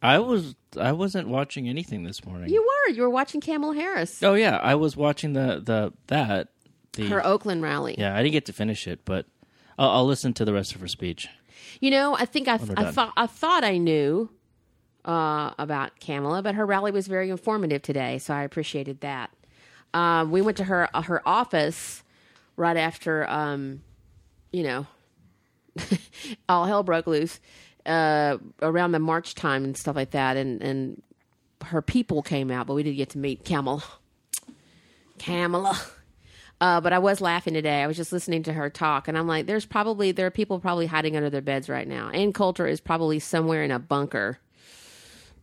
I was I wasn't watching anything this morning. You were. You were watching Kamala Harris, oh yeah, I was watching the the that the her Oakland rally. yeah. I didn't get to finish it, but I'll, I'll listen to the rest of her speech. You know, I think I, I thought I thought I knew uh, about Kamala, but her rally was very informative today, so I appreciated that. Um, we went to her uh, her office right after, um, you know, <laughs> all hell broke loose uh, around the March time and stuff like that, and and her people came out, but we did get to meet Kamala. Kamala. Uh, but I was laughing today. I was just listening to her talk, and I'm like, "There's probably there are people probably hiding under their beds right now." Ann Coulter is probably somewhere in a bunker,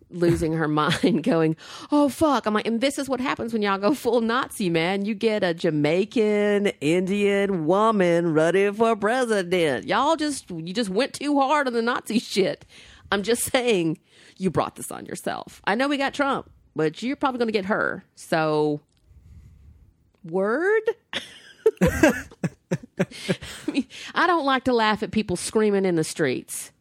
losing her <laughs> mind, going, "Oh fuck!" I'm like, and this is what happens when y'all go full Nazi, man. You get a Jamaican Indian woman running for president. Y'all just you just went too hard on the Nazi shit. I'm just <laughs> saying, you brought this on yourself. I know we got Trump, but you're probably going to get her. So word. <laughs> I, don't like to laugh at people screaming in the streets.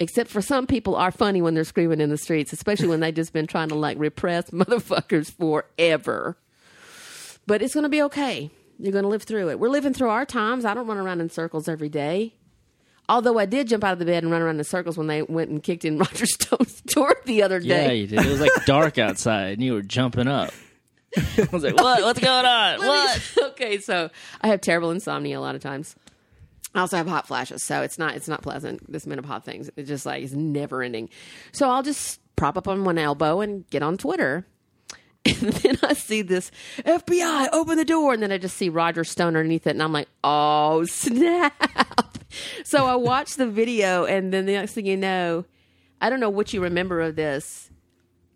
Except for some people are funny when they're screaming in the streets, especially when they've just been trying to like repress <laughs> motherfuckers forever. But it's going to be okay. You're going to live through it. We're living through our times. I don't run around in circles every day. Although I did jump out of the bed and run around in circles when they went and kicked in <laughs> Roger Stone's door the other day. Yeah, you did. It was like dark outside, and you were jumping up. <laughs> I was like, "What? What's going on? What?" okay, so I have terrible insomnia a lot of times. I also have hot flashes, so it's not it's not pleasant. This hot things, it's just like it's never ending. So I'll just prop up on one elbow and get on Twitter, <laughs> and then I see this FBI open the door, and then I just see Roger Stone underneath it, and I'm like, oh snap! <laughs> so I watch the video, and then the next thing you know, I don't know what you remember of this,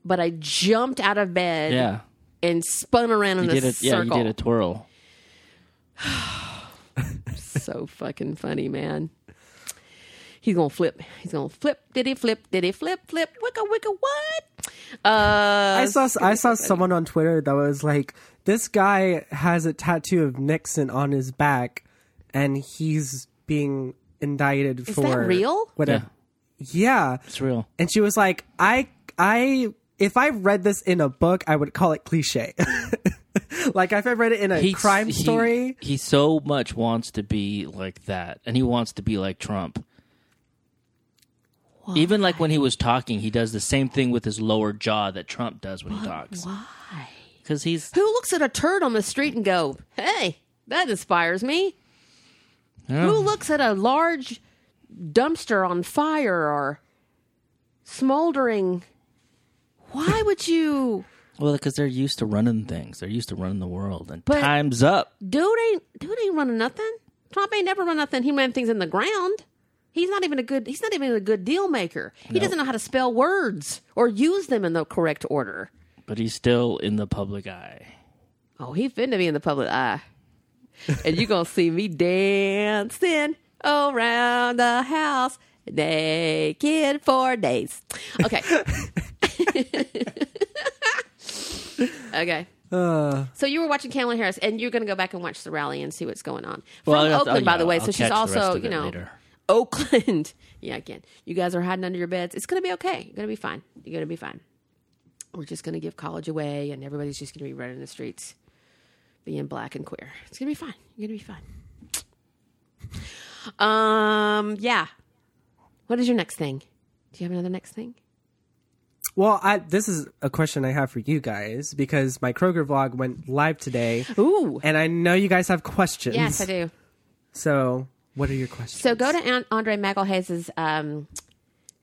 but I jumped out of bed Yeah, and spun around in you a did a yeah, you did a twirl. <sighs> <sighs> <sighs> so fucking funny, man. He's gonna flip. He's gonna flip. Did he flip? Did he flip? Flip. Wicka wicka what? Uh, I saw I <laughs> saw someone on Twitter that was like, "This guy has a tattoo of Nixon on his back, and he's being indicted Is for that real? Whatever." Yeah. It's real. and she was like, "I I if I read this in a book, I would call it cliche. <laughs> <laughs> like if I read it in a He's- crime story, He so much wants to be like that, and he wants to be like Trump. Even like when he was talking, he does the same thing with his lower jaw that Trump does when he talks. Why? Because he's Who looks at a turd on the street and go, "Hey, that inspires me"? Who looks at a large dumpster on fire or smoldering? Why would you? Well because they're used to running things. They're used to running the world, and But- time's up. Dude ain't dude ain't running nothing. Trump ain't never run nothing. He ran things in the ground. He's not even a good. He's not even a good deal maker. He doesn't know how to spell words or use them in the correct order. but he's still in the public eye. Oh, he finna be in the public eye. and you gonna see me dancing around the house naked for days. Okay. <laughs> <laughs> okay. Uh, So you were watching Kamala Harris, and you're going to go back and watch the rally and see what's going on from Well, Oakland, by yeah, the way. I'll so she's catch the rest also, you know, later. Oakland. <laughs> yeah, again, you guys are hiding under your beds. It's going to be okay. You're going to be fine. You're going to be fine. We're just going to give college away, and everybody's just going to be running the streets, being black and queer. It's going to be fine. You're going to be fine. Um, yeah. What is your next thing? Do you have another next thing? Well, I, this is a question I have for you guys because my Kroger vlog went live today, Ooh. and I know you guys have questions. Yes, I do. So, what are your questions? So go to An- Andre Magalhaes' um,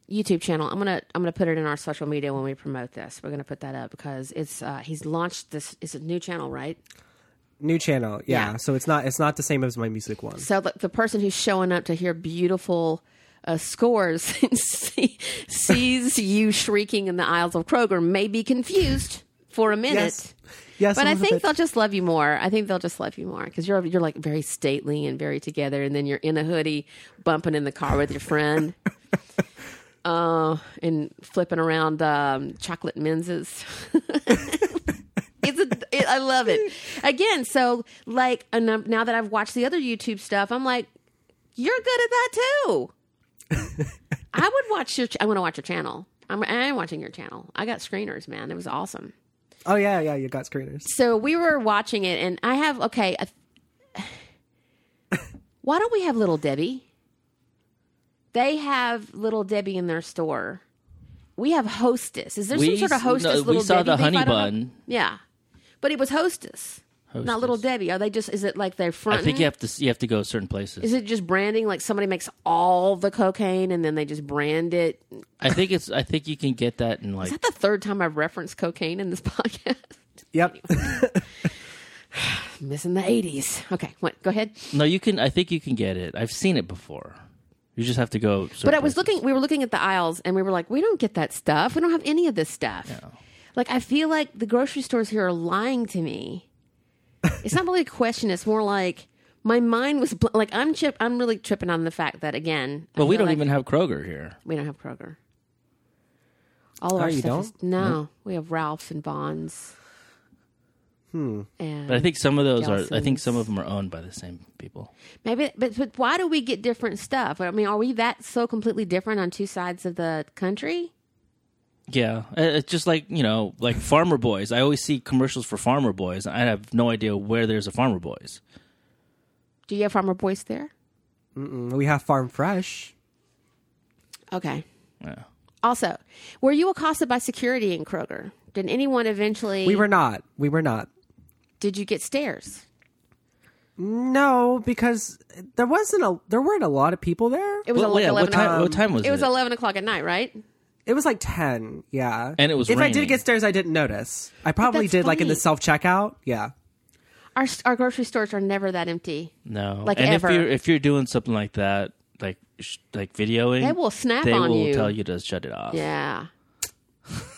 YouTube channel. I'm gonna I'm gonna put it in our social media when we promote this. We're gonna put that up because it's uh, he's launched this. It's a new channel, right? new channel. Yeah, Yeah. So it's not it's not the same as my music one. So the, the person who's showing up to hear beautiful uh, scores <laughs> and see, sees you shrieking in the aisles of Kroger may be confused for a minute. Yes. Yes, But I think they'll just love you more. I think they'll just love you more because you're you're like very stately and very together, and then you're in a hoodie, bumping in the car with your friend, <laughs> uh, and flipping around um, chocolate menses. <laughs> it's a, it, I love it. Again, so like, now that I've watched the other YouTube stuff, I'm like, you're good at that too. I would watch your. ch- I want to watch your channel. I'm, I'm watching your channel. I got screeners, man. It was awesome Oh yeah, yeah, you got screeners. so we were watching it and i have okay I- <sighs> why don't we have little debbie they have little debbie in their store we have hostess is there We some sort of s- hostess no, we saw debbie the honey I don't know. bun. yeah but it was hostess, not little debbie are they just is it like they're front I think you have to you have to go certain places. is it just branding like somebody makes all the cocaine and then they just brand it I think it's I think you can get that in like is that the third time i've referenced cocaine in this <laughs> podcast Yep. <laughs> missing the 80s okay what go ahead no you can I think you can get it. I've seen it before. You just have to go. But I was places. looking. We were looking at the aisles, and we were like, "We don't get that stuff. We don't have any of this stuff." Like, I feel like the grocery stores here are lying to me. It's not really a question. It's more like my mind was bl- like I'm chip. I'm really tripping on the fact that again. I we don't like even have Kroger here. We don't have Kroger. All of Oh, our you stuff don't? no. We have Ralph's and Vons. Hmm. And But I think some of those are. I think some of them are owned by the same people. maybe, but but why do we get different stuff? I mean, are we that so completely different on two sides of the country? Yeah, Uh, it's just like you know, like Farmer Boys. I always see commercials for Farmer Boys. I have no idea where there's a Farmer Boys. Do you have Farmer Boys there? Mm, we have Farm Fresh. Okay. Yeah. Also, were you accosted by security in Kroger? Did anyone eventually? We were not. We were not. Did you get stares? No, because there wasn't a there weren't a lot of people there. It was Well, like yeah, eleven. what time? o'clock. what time was it? It was eleven o'clock at night, right? It was like ten, yeah. And it was If I did get stairs, I didn't notice. I probably that's did like in the funny. self checkout. Yeah. Our our grocery stores are never that empty. No, Like and ever. if you're if you're doing something like that, like sh- like videoing, They will snap they on will you. tell you to shut it off. Yeah,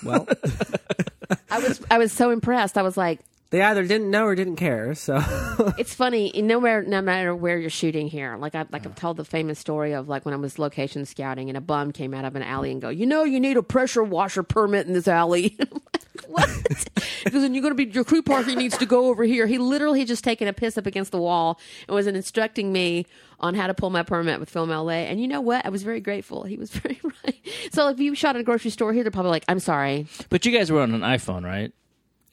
Well, <laughs> I was I was so impressed. I was like, they either didn't know or didn't care. So <laughs> it's funny. No matter no matter where you're shooting here, like I like I've told the famous story of like when I was location scouting and a bum came out of an alley and go, you know, you need a pressure washer permit in this alley. <laughs> What? <laughs> Because then you're going to be your crew parking needs to go over here. He literally had just taken a piss up against the wall and was instructing me on how to pull my permit with Film LA. And you know what? I was very grateful. He was very right. So if you shot at a grocery store here, they're probably like, I'm sorry. But you guys were on an iPhone, right?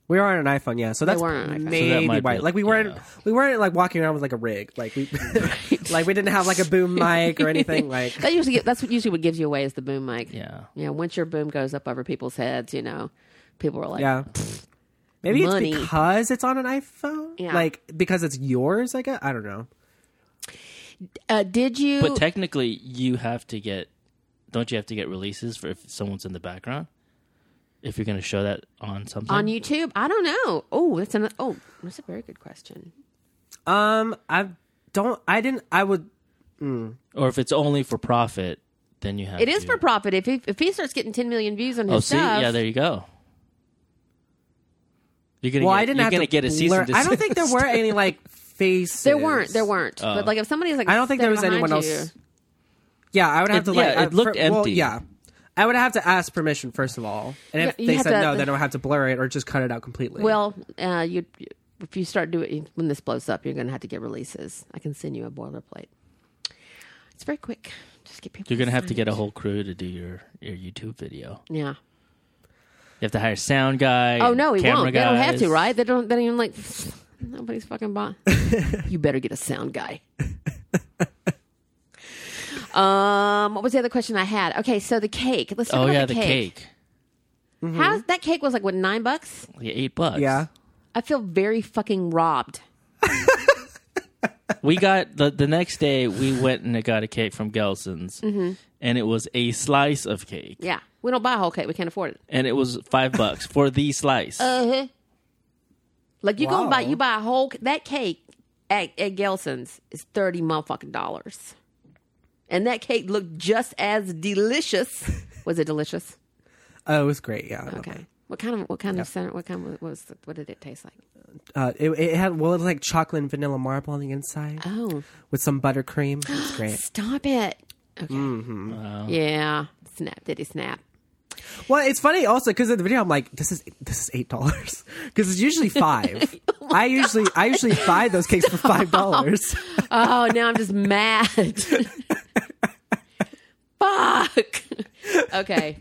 We were on an iPhone, yeah. So that's were on an iPhone. So that maybe might be- Like we weren't yeah. we weren't like walking around with like a rig. Like we <laughs> like we didn't have like a boom <laughs> mic or anything. Like That usually that's what usually what gives you away is the boom mic. Yeah. Yeah. Once your boom goes up over people's heads, you know, people are like, yeah. Maybe Money. it's because it's on an iPhone. Yeah. Like because it's yours. I guess I don't know. uh, "Did you?" But technically, you have to get. Don't you have to get releases for if someone's in the background? If you're going to show that on something on YouTube? I don't know. Oh, that's an oh, that's a very good question. Um, I don't. I didn't. I would. or if it's only for profit, then you have. It is to- for profit. If he, if he starts getting ten million views on his Oh, see, stuff, yeah, there you go. You're gonna well, get, I didn't you're have gonna to get a cease blur- and I don't think there were any like <laughs> faces. There weren't. There weren't. but like if somebody's like, I don't think there was anyone behind else. you- Yeah, I would have It- to like. yeah, it uh, looked for- well, empty. yeah, I would have to ask permission first of all, and if Yeah, you they have said to- no, then I would have to blur it or just cut it out completely. Well, uh, you if you start doing it, when this blows up, you're going to have to get releases. I can send you a boilerplate. It's very quick. Just get people. You're gonna have to sign get it. a whole crew to do your your YouTube video. Yeah. You have to hire a sound guy. Oh and no, he camera won't. They don't have to, guys. right? They don't. They don't even like. <sighs> Nobody's fucking bought. <laughs> you better get a sound guy. Um, what was the other question I had? Okay, so the cake. Let's talk Oh about yeah, the the cake. cake. How's that cake was like what nine bucks? Yeah, eight bucks. yeah, I feel very fucking robbed. <laughs> we got the the next day. We went and got a cake from Gelson's, and it was a slice of cake, Yeah, we don't buy a whole cake. We can't afford it. and it was five bucks for the slice. Uh-huh. Like you go and buy you buy a whole that cake at, at Gelson's is thirty motherfucking dollars, and that cake looked just as delicious. <laughs> Was it delicious? oh, it was great. Yeah, Okay. What kind of what kind of center? What kind of, was the, what did it taste like? Uh, it, it had well, it was like chocolate and vanilla marble on the inside Oh, with some buttercream. It's <gasps> great. stop it. Okay. Mm-hmm. Yeah. Snap. Did he snap? Well, it's funny also because in the video I'm like, this is this is eight dollars <laughs> because it's usually five. <laughs> I usually I usually buy those cakes for five dollars. Oh, now I'm just mad. Fuck. <laughs> Okay.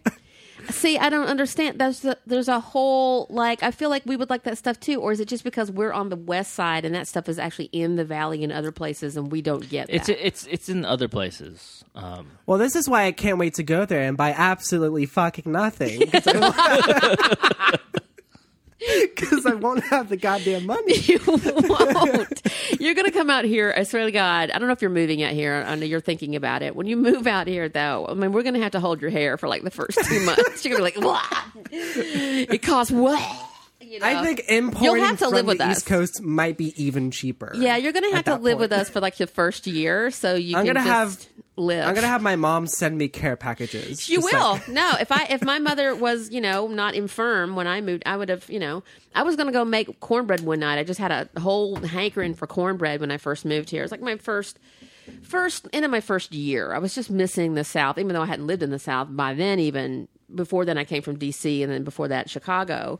See, I don't understand. There's the, there's a whole like I feel like we would like that stuff too, or is it just because we're on the west side and that stuff is actually in the valley and other places and we don't get that? It's it's it's in other places. Um, well, this is why I can't wait to go there and buy absolutely fucking nothing <laughs> <laughs> <laughs> because I, won't have the goddamn money. <laughs> you won't. You're going to come out here. I swear to God. I don't know if you're moving out here. I know you're thinking about it. When you move out here, though, I mean, we're going to have to hold your hair for like the first two <laughs> months. You're going to be like, what? It costs what? You know? I think importing have to from live with the us. East Coast might be even cheaper. Yeah, you're going to have to live point. with us for like the first year, so you I'm can gonna just have- live. I'm gonna have my mom send me care packages. You will. like- <laughs> no, if I if my mother was, you know, not infirm when I moved, I would have, you know, I was going to go make cornbread one night. I just had a whole hankering for cornbread when I first moved here. It was like my first first end of my first year. I was just missing the South, even though I hadn't lived in the South by then. Even before then, I came from D.C. and then before that, Chicago.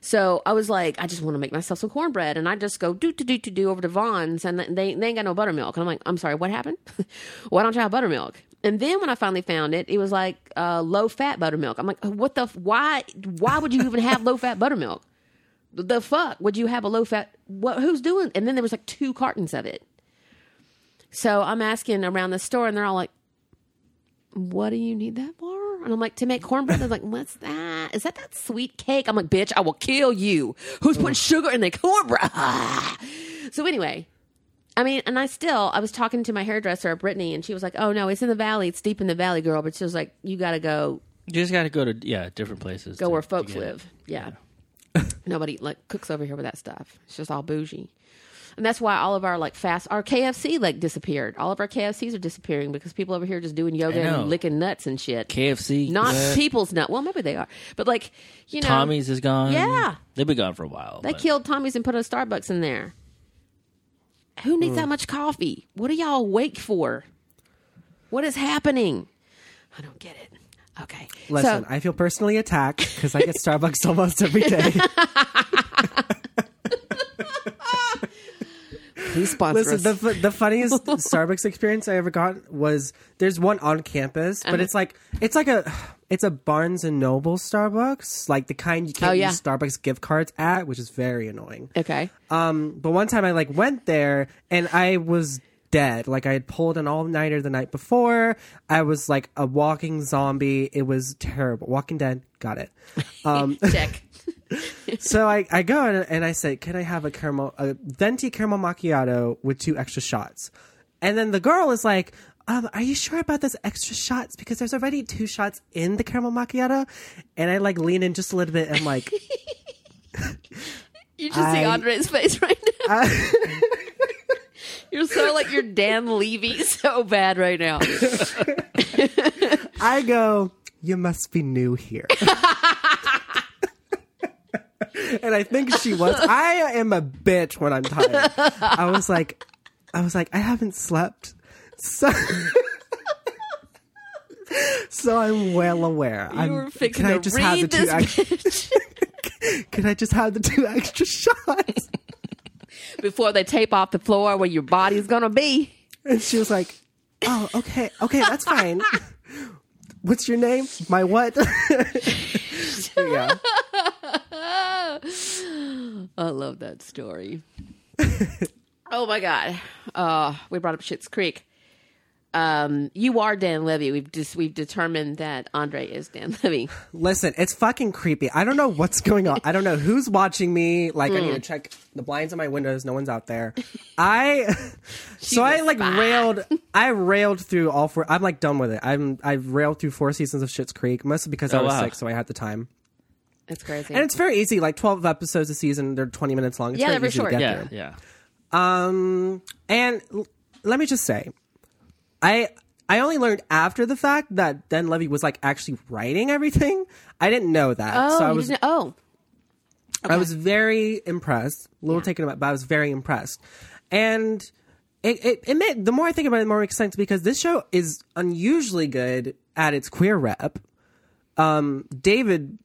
So I was like, I just want to make myself some cornbread, and I just go do do do do do over to Vons, and they they ain't got no buttermilk, and I'm like, I'm sorry, what happened? <laughs> Why don't you have buttermilk? And then when I finally found it, it was like uh, low fat buttermilk. I'm like, what the f- why why would you even have low fat buttermilk? The fuck would you have a low fat? What who's doing? And then there was like two cartons of it. So I'm asking around the store, and they're all like, "What do you need that for?" And I'm like, "To make cornbread." They're like, "What's that? Is that that sweet cake?" I'm like, "Bitch, I will kill you. Who's putting sugar in the cornbread?" <laughs> so anyway, I mean, and I still, I was talking to my hairdresser, Brittany, and she was like, "Oh no, it's in the valley. It's deep in the valley, girl." But she was like, "You got to go, you just got to go to yeah different places. go to- where to folks get it. live." Yeah. Nobody like cooks over here with that stuff. It's just all bougie. And that's why all of our like fast our KFC like disappeared. All of our KFCs are disappearing because people over here just doing yoga and licking nuts and shit. KFC, Not uh, people's nut. Well, maybe they are, but like you know, Tommy's is gone. Yeah. they've been gone for a while. they but- killed Tommy's and put a Starbucks in there. Who needs that much coffee? What are y'all awake for? What is happening? I don't get it. Okay, Listen, so, I feel personally attacked because I get Starbucks <laughs> almost every day. <laughs> please sponsor Listen, us. the fu- the funniest <laughs> Starbucks experience I ever got was there's one on campus, Uh-huh. but it's like it's like a it's a Barnes and Noble Starbucks, like the kind you can't Oh, yeah. use Starbucks gift cards at, which is very annoying. okay, Um, but one time I like went there and I was dead. Like I had pulled an all nighter the night before. I was like a walking zombie. It was terrible. Walking Dead, got it. <laughs> Um, check. <laughs> so I, I go and, and I say, "Can I have a caramel, a venti caramel macchiato with two extra shots?" And then the girl is like, um, "Are you sure about those extra shots? Because there's already two shots in the caramel macchiato." And I like lean in just a little bit. and like, <laughs> You just see Andre's face right now. <laughs> you're so like you're Dan Levy so bad right now. I go, "You must be new here." And I think she was. I am a bitch when I'm tired. I was like, I was like, I haven't slept, so. So I'm well aware. You I'm, were fixing can I just read have the two? this Extra, bitch <laughs> can I just have the two extra shots? before they tape off the floor where your body's gonna be. And she was like, "Oh, okay, okay, that's fine. What's your name? My what?" <laughs> yeah, <laughs> I love that story. <laughs> oh my god. Uh, we brought up Schitt's Creek. Um, you are Dan Levy. We've just we've determined that Andre is Dan <laughs> Levy. listen, it's fucking creepy. I don't know what's going on. I don't know who's watching me. Like, I need to check the blinds on my windows. No one's out there. I so I like spy. railed. I railed through all four. I'm like done with it. I'm I've railed through four seasons of Schitt's Creek, mostly because I Oh, was wow. sick, so I had the time. It's crazy. And it's very easy. Like 12 episodes a season. They're 20 minutes long. It's Yeah, very they're easy very to short. get Yeah, through. yeah. Um, and l- let me just say, I I only learned after the fact that Dan Levy was like actually writing everything. I didn't know that, oh, so I you was didn't, oh, I was very impressed. A little taken aback, but I was very impressed. And it, it, it made, the more I think about it, the more it makes sense because this show is unusually good at its queer rep. Um, David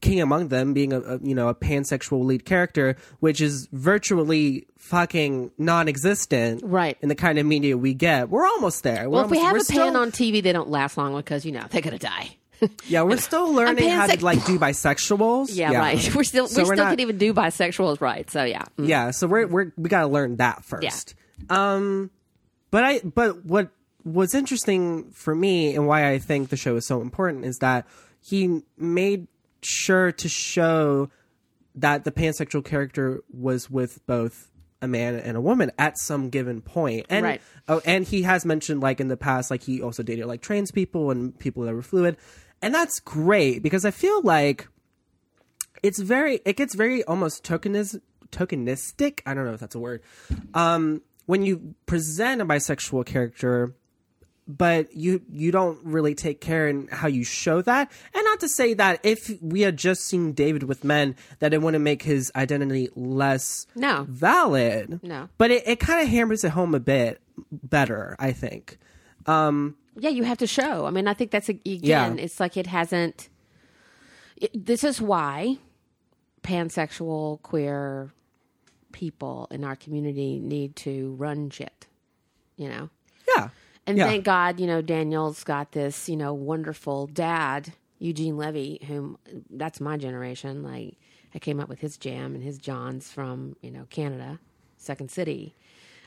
King among them being a, a you know a pansexual lead character, which is virtually fucking non-existent, Right. In the kind of media we get, we're almost there. We're well, if we almost- have a pan on TV, they don't last long because you know they're gonna die. <laughs> yeah, we're still <laughs> learning how to like do bisexuals. yeah, right. <laughs> We're still So we still not- can't even do bisexuals right. So yeah, Mm. Yeah, so we're we're we got to learn that first. Yeah. Um but I but what was interesting for me and why I think the show is so important is that he made sure to show that the pansexual character was with both a man and a woman at some given point. And Right. oh and he has mentioned like in the past like he also dated like trans people and people that were fluid. And that's great because I feel like it's very it gets very almost tokenis, tokenistic i don't know if that's a word um when you present a bisexual character but you you don't really take care in how you show that and not to say that if we had just seen david with men that it wouldn't make his identity less No. valid No. but it, it kind of hammers it home a bit better i think um, yeah, you have to show. I mean, I think that's a, again, Yeah. it's like it hasn't. It, this is why pansexual queer people in our community need to run shit. You know, and Yeah. thank God, you know, Daniel's got this, you know, wonderful dad, Eugene Levy, whom that's my generation. Like, I came up with his jam and his Johns from, you know, Canada, Second City.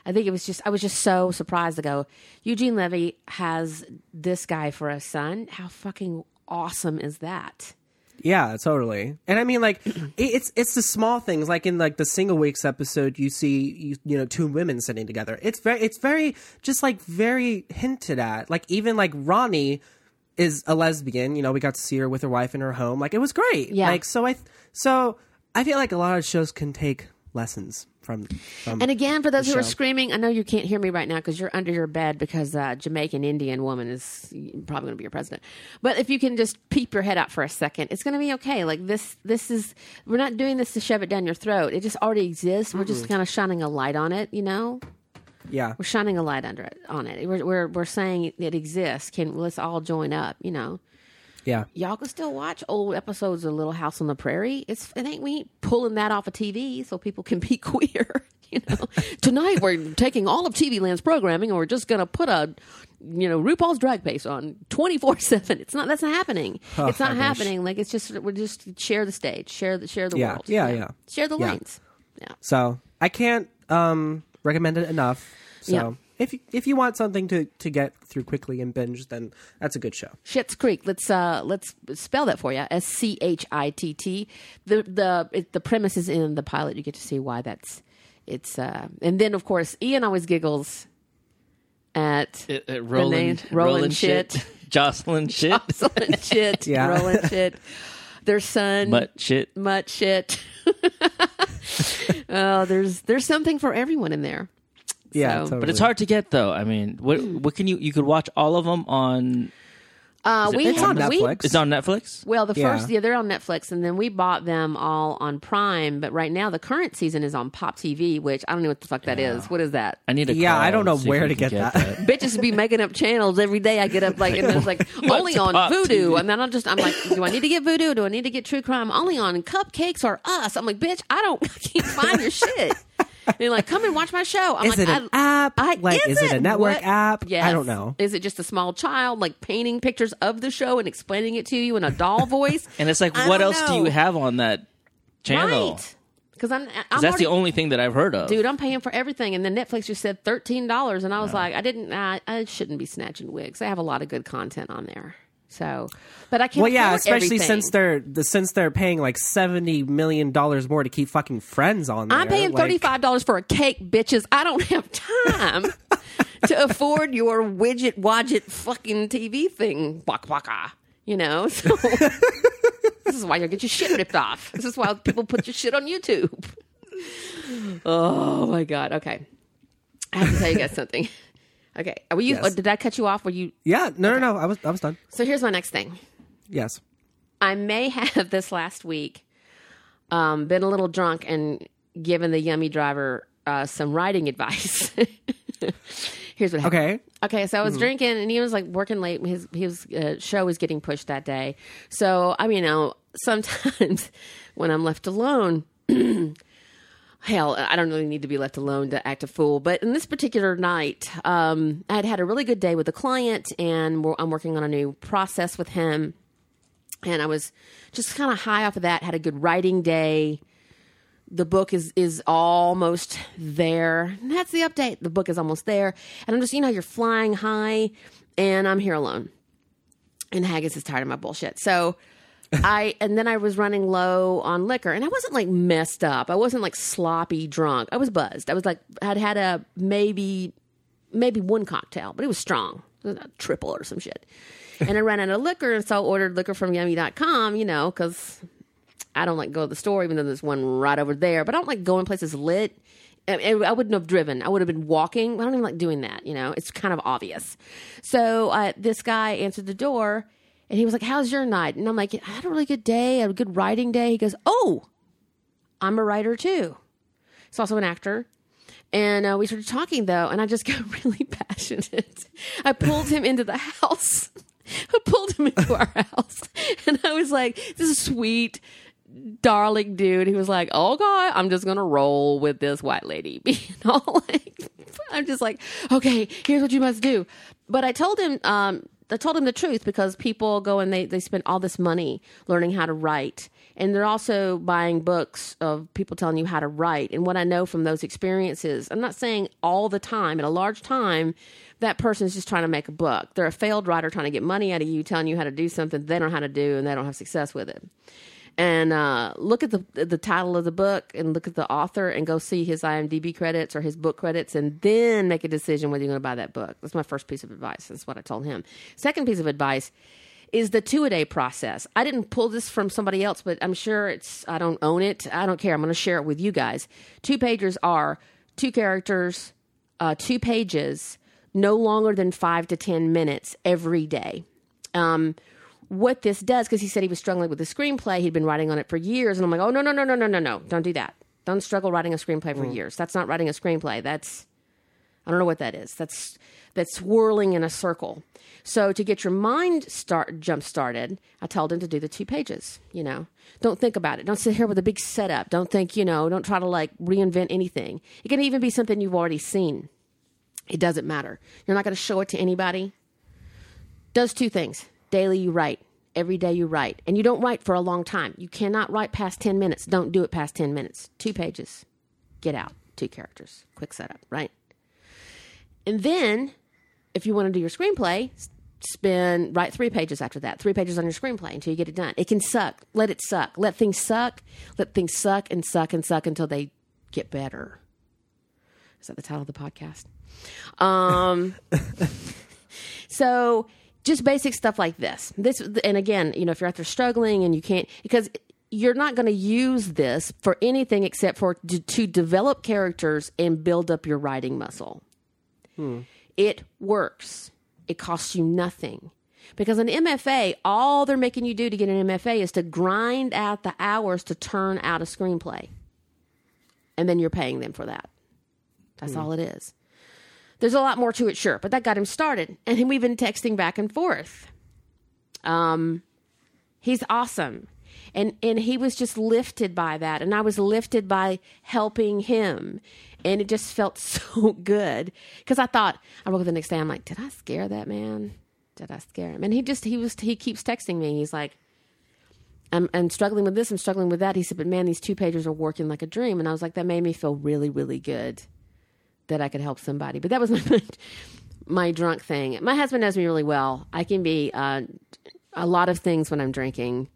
I think it was just, I was just so surprised to go, Eugene Levy has this guy for a son. How fucking awesome is that? Yeah, totally. And I mean, like, <clears throat> it's it's the small things. Like in like the single weeks episode, you see you, you know two women sitting together. It's very it's very just like very hinted at. Like even like Ronnie is a lesbian. You know, we got to see her with her wife in her home. Like it was great. Yeah. Like so I so I feel like a lot of shows can take lessons from from And again, for those who are screaming, I know you can't hear me right now because you're under your bed because uh, Jamaican Indian woman is probably going to be your president. But if you can just peep your head out for a second, it's going to be okay. Like this, this is we're not doing this to shove it down your throat. It just already exists. We're just kind of shining a light on it. You know, yeah we're shining a light under it on it. We're we're, we're saying it exists. Can let's all join up. You know. Yeah Y'all can still watch old episodes of Little House on the Prairie. It's it ain't we ain't pulling that off of TV so people can <laughs> be queer. <laughs> You know, tonight we're taking all of TV Land's programming and we're just gonna put a, you know, RuPaul's Drag Race on twenty four seven. It's not that's not happening. <laughs> Oh, it's not I wish. happening. Like it's just we're just share the stage, share the share the Yeah, world. yeah, yeah. Share the Yeah. lanes. Yeah. So I can't um recommend it enough. So Yeah. If you, if you want something to to get through quickly and binge, then that's a good show. Schitt's Creek. Let's uh let's spell that for you. S C H I T T. The the it, the premise is in the pilot. You get to see why that's it's uh and then of course Ian always giggles at It, it, rolling, name- rolling, rolling shit, shit. <laughs> Jocelyn shit, Rolling <laughs> shit, Yeah. rolling shit. Their son, mutt shit. mutt shit. <laughs> oh, there's there's something for everyone in there. Yeah, So- totally. But it's hard to get though. I mean, what what can you you could watch all of them on Uh, it- we It's on have- we- Netflix. It's on Netflix. Well, the first, yeah, they're on Netflix, and then we bought them all on Prime. But right now, the current season is on Pop TV, which I don't know what the fuck that is. What is that? I need to. Yeah, call I don't know and where to can get that. <laughs> Bitches be making up channels every day. I get up like, <laughs> and it's like <laughs> only on Pop Voodoo, TV? and then I'm just, I'm like, do I need to get Vudu? Do I need to get True Crime? Only on Cupcakes or Us. I'm like, bitch, I don't, I can't find your shit. And you're like, come and watch my show. I'm Is like, it an I, app? I, like, is, it a network What? app? Yes. I don't know. Is it just a small child like painting pictures of the show and explaining it to you in a doll voice? <laughs> And it's like, I what don't else do you have on that channel? Right. Because I'm, I'm 'Cause that's already, the only thing that I've heard of. dude. I'm paying for everything, and then Netflix just said thirteen dollars, and I was like, I didn't, I, I shouldn't be snatching wigs. They have a lot of good content on there. So, but I can't. Well, yeah, especially everything. since they're the, since they're paying like seventy million dollars more to keep fucking friends on there. I'm paying like- thirty five dollars for a cake, bitches. I don't have time <laughs> to afford your widget wadget fucking TV thing. Waka waka. You know, <laughs> so this is why you'll get your shit ripped off. This is why people put your shit on YouTube. <laughs> Oh my god. Okay, I have to tell you guys something. Okay, were you? Yes. Did I cut you off? Were you? Yeah, no, no, no. I was I was done. So here's my next thing. Yes. I may <laughs> have this last week um, been a little drunk and given the yummy driver uh, some riding <laughs> advice. Here's what happened. Okay. Okay, so I was drinking, and he was like working late. His his uh, show was getting pushed that day. So I mean, you know, sometimes <laughs> when I'm left alone, <clears throat> hell, I don't really need to be left alone to act a fool. But in this particular night, um, I had had a really good day with a client, and I'm working on a new process with him. And I was just kind of high off of that. Had a good writing day. The book is is almost there. And that's the update. The book is almost there, and I'm just you know you're flying high, and I'm here alone. And Haggis is tired of my bullshit. So I and then I was running low on liquor, and I wasn't like messed up. I wasn't like sloppy drunk. I was buzzed. I was like I'd had a maybe maybe one cocktail, but it was strong, It was triple or some shit. and I ran out of liquor, and so I ordered liquor from Yummy.com. You know, because I don't like go to the store, even though there's one right over there. But I don't like going places lit. I wouldn't have driven. I would have been walking. I don't even like doing that. You know, it's kind of obvious. So uh, this guy answered the door, and he was like, "How's your night?" And I'm like, "I had a really good day. A good writing day." He goes, "Oh, I'm a writer too." He's also an actor. And uh, we started talking though, and I just <laughs> got really passionate. I pulled him into the house. <laughs> I pulled him into our <laughs> house, and I was like, "This is sweet, darling dude." He was like, "Oh God, I'm just gonna roll with this white lady." Being all like, I'm just like, "Okay, here's what you must do." But I told him, um, I told him the truth because people go and they they spend all this money learning how to write, and they're also buying books of people telling you how to write. And what I know from those experiences, I'm not saying all the time, at a large time, that person is just trying to make a book. They're a failed writer trying to get money out of you, telling you how to do something they don't know how to do, and they don't have success with it. And uh, look at the the title of the book, and look at the author, and go see his IMDb credits or his book credits, and then make a decision whether you're going to buy that book. That's my first piece of advice. That's what I told him. Second piece of advice is the two a day process. I didn't pull this from somebody else, but I'm sure it's, I don't own it. I don't care. I'm going to share it with you guys. Two pagers are two characters, uh, two pages, no longer than five to 10 minutes every day. Um, what this does, because he said he was struggling with the screenplay, he'd been writing on it for years. And I'm like, oh, no, no, no, no, no, no, no. Don't do that. Don't struggle writing a screenplay for mm. years. That's not writing a screenplay. That's, I don't know what that is. That's that's swirling in a circle. So to get your mind start jump started, I told him to do the two pages. You know, don't think about it. Don't sit here with a big setup. Don't think you know. Don't try to like reinvent anything. It can even be something you've already seen. It doesn't matter. You're not going to show it to anybody. Does two things. Daily you write. Every day you write. And you don't write for a long time. You cannot write past 10 minutes. Don't do it past 10 minutes. Two pages. Get out. Two characters. Quick setup, right? And then, if you want to do your screenplay, spend write three pages after that. Three pages on your screenplay until you get it done. It can suck. Let it suck. Let things suck. Let things suck and suck and suck until they get better. Is that the title of the podcast? Um, <laughs> so just basic stuff like this. This and again, you know, if you're out there struggling and you can't because you're not going to use this for anything except for to, to develop characters and build up your writing muscle. Hmm. It works. It costs you nothing. Because an MFA, all they're making you do to get an MFA is to grind out the hours to turn out a screenplay. And then you're paying them for that. That's hmm. all it is. There's a lot more to it, sure, but that got him started. And we've been texting back and forth. Um, he's awesome. And and he was just lifted by that. And I was lifted by helping him. And it just felt <laughs> so good. Because I thought, I woke up the next day, I'm like, did I scare that man? Did I scare him? And he just he was he keeps texting me. He's like, I'm, I'm struggling with this, I'm struggling with that. He said, but man, these two pages are working like a dream. And I was like, that made me feel really, really good that I could help somebody. But that was <laughs> my my drunk thing. My husband knows me really well. I can be uh, a lot of things when I'm drinking,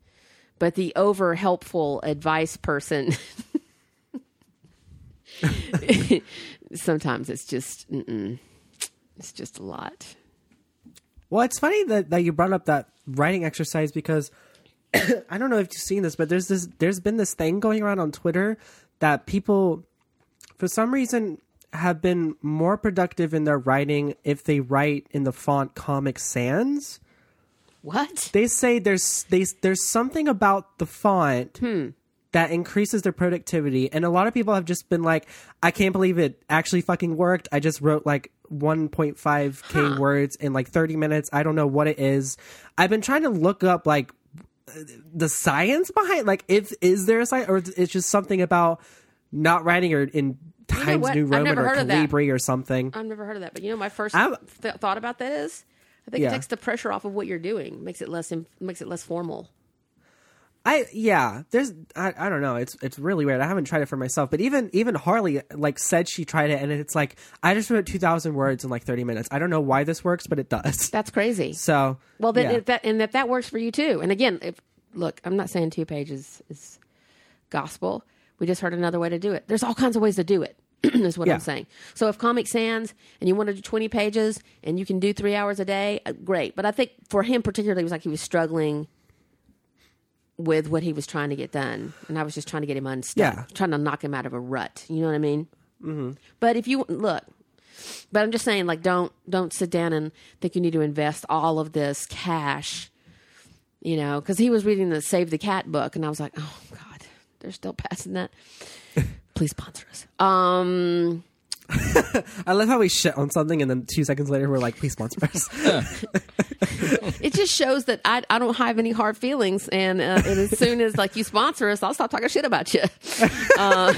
but the over helpful advice person. <laughs> sometimes it's just it's just a lot. Well, it's funny that, that you brought up that writing exercise because <clears throat> I don't know if you've seen this, but there's this there's been this thing going around on Twitter that people for some reason have been more productive in their writing if they write in the font Comic Sans. What? They say there's they, there's something about the font hmm. that increases their productivity, and a lot of people have just been like, "I can't believe it actually fucking worked." I just wrote like 1.5k words in like 30 minutes. I don't know what it is. I've been trying to look up like the science behind like if is there a science or it's just something about not writing or in Times? New Roman or heard of that. Calibri or something. I've never heard of that, but you know, my 1st th- thought about that is, I think Yeah. it takes the pressure off of what you're doing, makes it less makes it less formal. I yeah, there's I, I don't know. It's it's really weird. I haven't tried it for myself, but even even Harley like said she tried it, and it's like I just wrote two thousand words in like thirty minutes. I don't know why this works, but it does. <laughs> That's crazy. So Well, then yeah. if that and if that works for you too. And again, if look, I'm not saying two pages is gospel. We just heard another way to do it. There's all kinds of ways to do it. <clears throat> is what Yeah. I'm saying. So if Comic Sans and you want to do 20 pages and you can do three hours a day, uh, great. But I think for him particularly, it was like he was struggling with what he was trying to get done, and I was just trying to get him unstuck, Yeah. trying to knock him out of a rut. You know what I mean? Mm-hmm. But if you look, but I'm just saying, like, don't don't sit down and think you need to invest all of this cash. You know, because he was reading the Save the Cat book, and I was like, oh they're still passing that. <laughs> Please sponsor us. Um, <laughs> I love how we shit on something, and then two seconds later we're like, "Please sponsor us." <laughs> it just shows that I, I don't have any hard feelings, and, uh, and as soon as like you sponsor us, I'll stop talking shit about you. Uh,